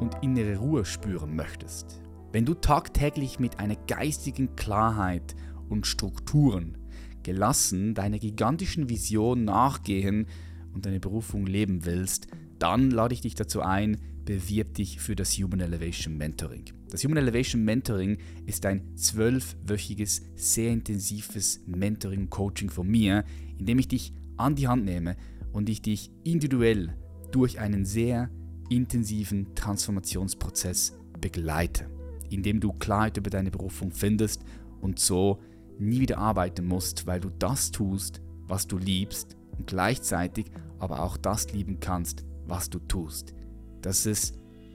und innere Ruhe spüren möchtest, wenn du tagtäglich mit einer geistigen Klarheit und Strukturen gelassen deiner gigantischen Vision nachgehen und deine Berufung leben willst, dann lade ich dich dazu ein, bewirb dich für das Human Elevation Mentoring. Das Human Elevation Mentoring ist ein zwölfwöchiges, sehr intensives Mentoring-Coaching von mir, in dem ich dich an die Hand nehme und ich dich individuell durch einen sehr intensiven Transformationsprozess begleite, in dem du Klarheit über deine Berufung findest und so nie wieder arbeiten musst, weil du das tust, was du liebst und gleichzeitig aber auch das lieben kannst, was du tust. Das ist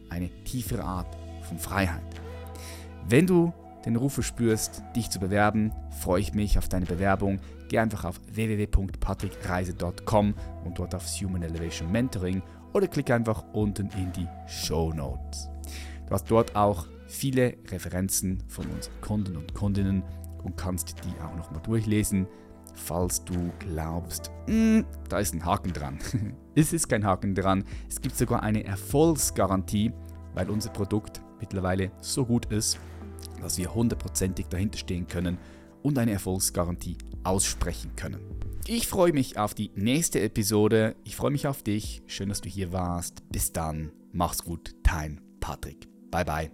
eine tiefere Art von Freiheit. Wenn du den Ruf verspürst, dich zu bewerben, freue ich mich auf deine Bewerbung. Geh einfach auf www.patrickreise.com und dort aufs Human Elevation Mentoring oder klick einfach unten in die Show Notes. Du hast dort auch viele Referenzen von unseren Kunden und Kundinnen und kannst die auch nochmal durchlesen falls du glaubst, mm, da ist ein Haken dran. es ist kein Haken dran. Es gibt sogar eine Erfolgsgarantie, weil unser Produkt mittlerweile so gut ist, dass wir hundertprozentig dahinter stehen können und eine Erfolgsgarantie aussprechen können. Ich freue mich auf die nächste Episode. Ich freue mich auf dich. Schön, dass du hier warst. Bis dann. Mach's gut. Dein Patrick. Bye bye.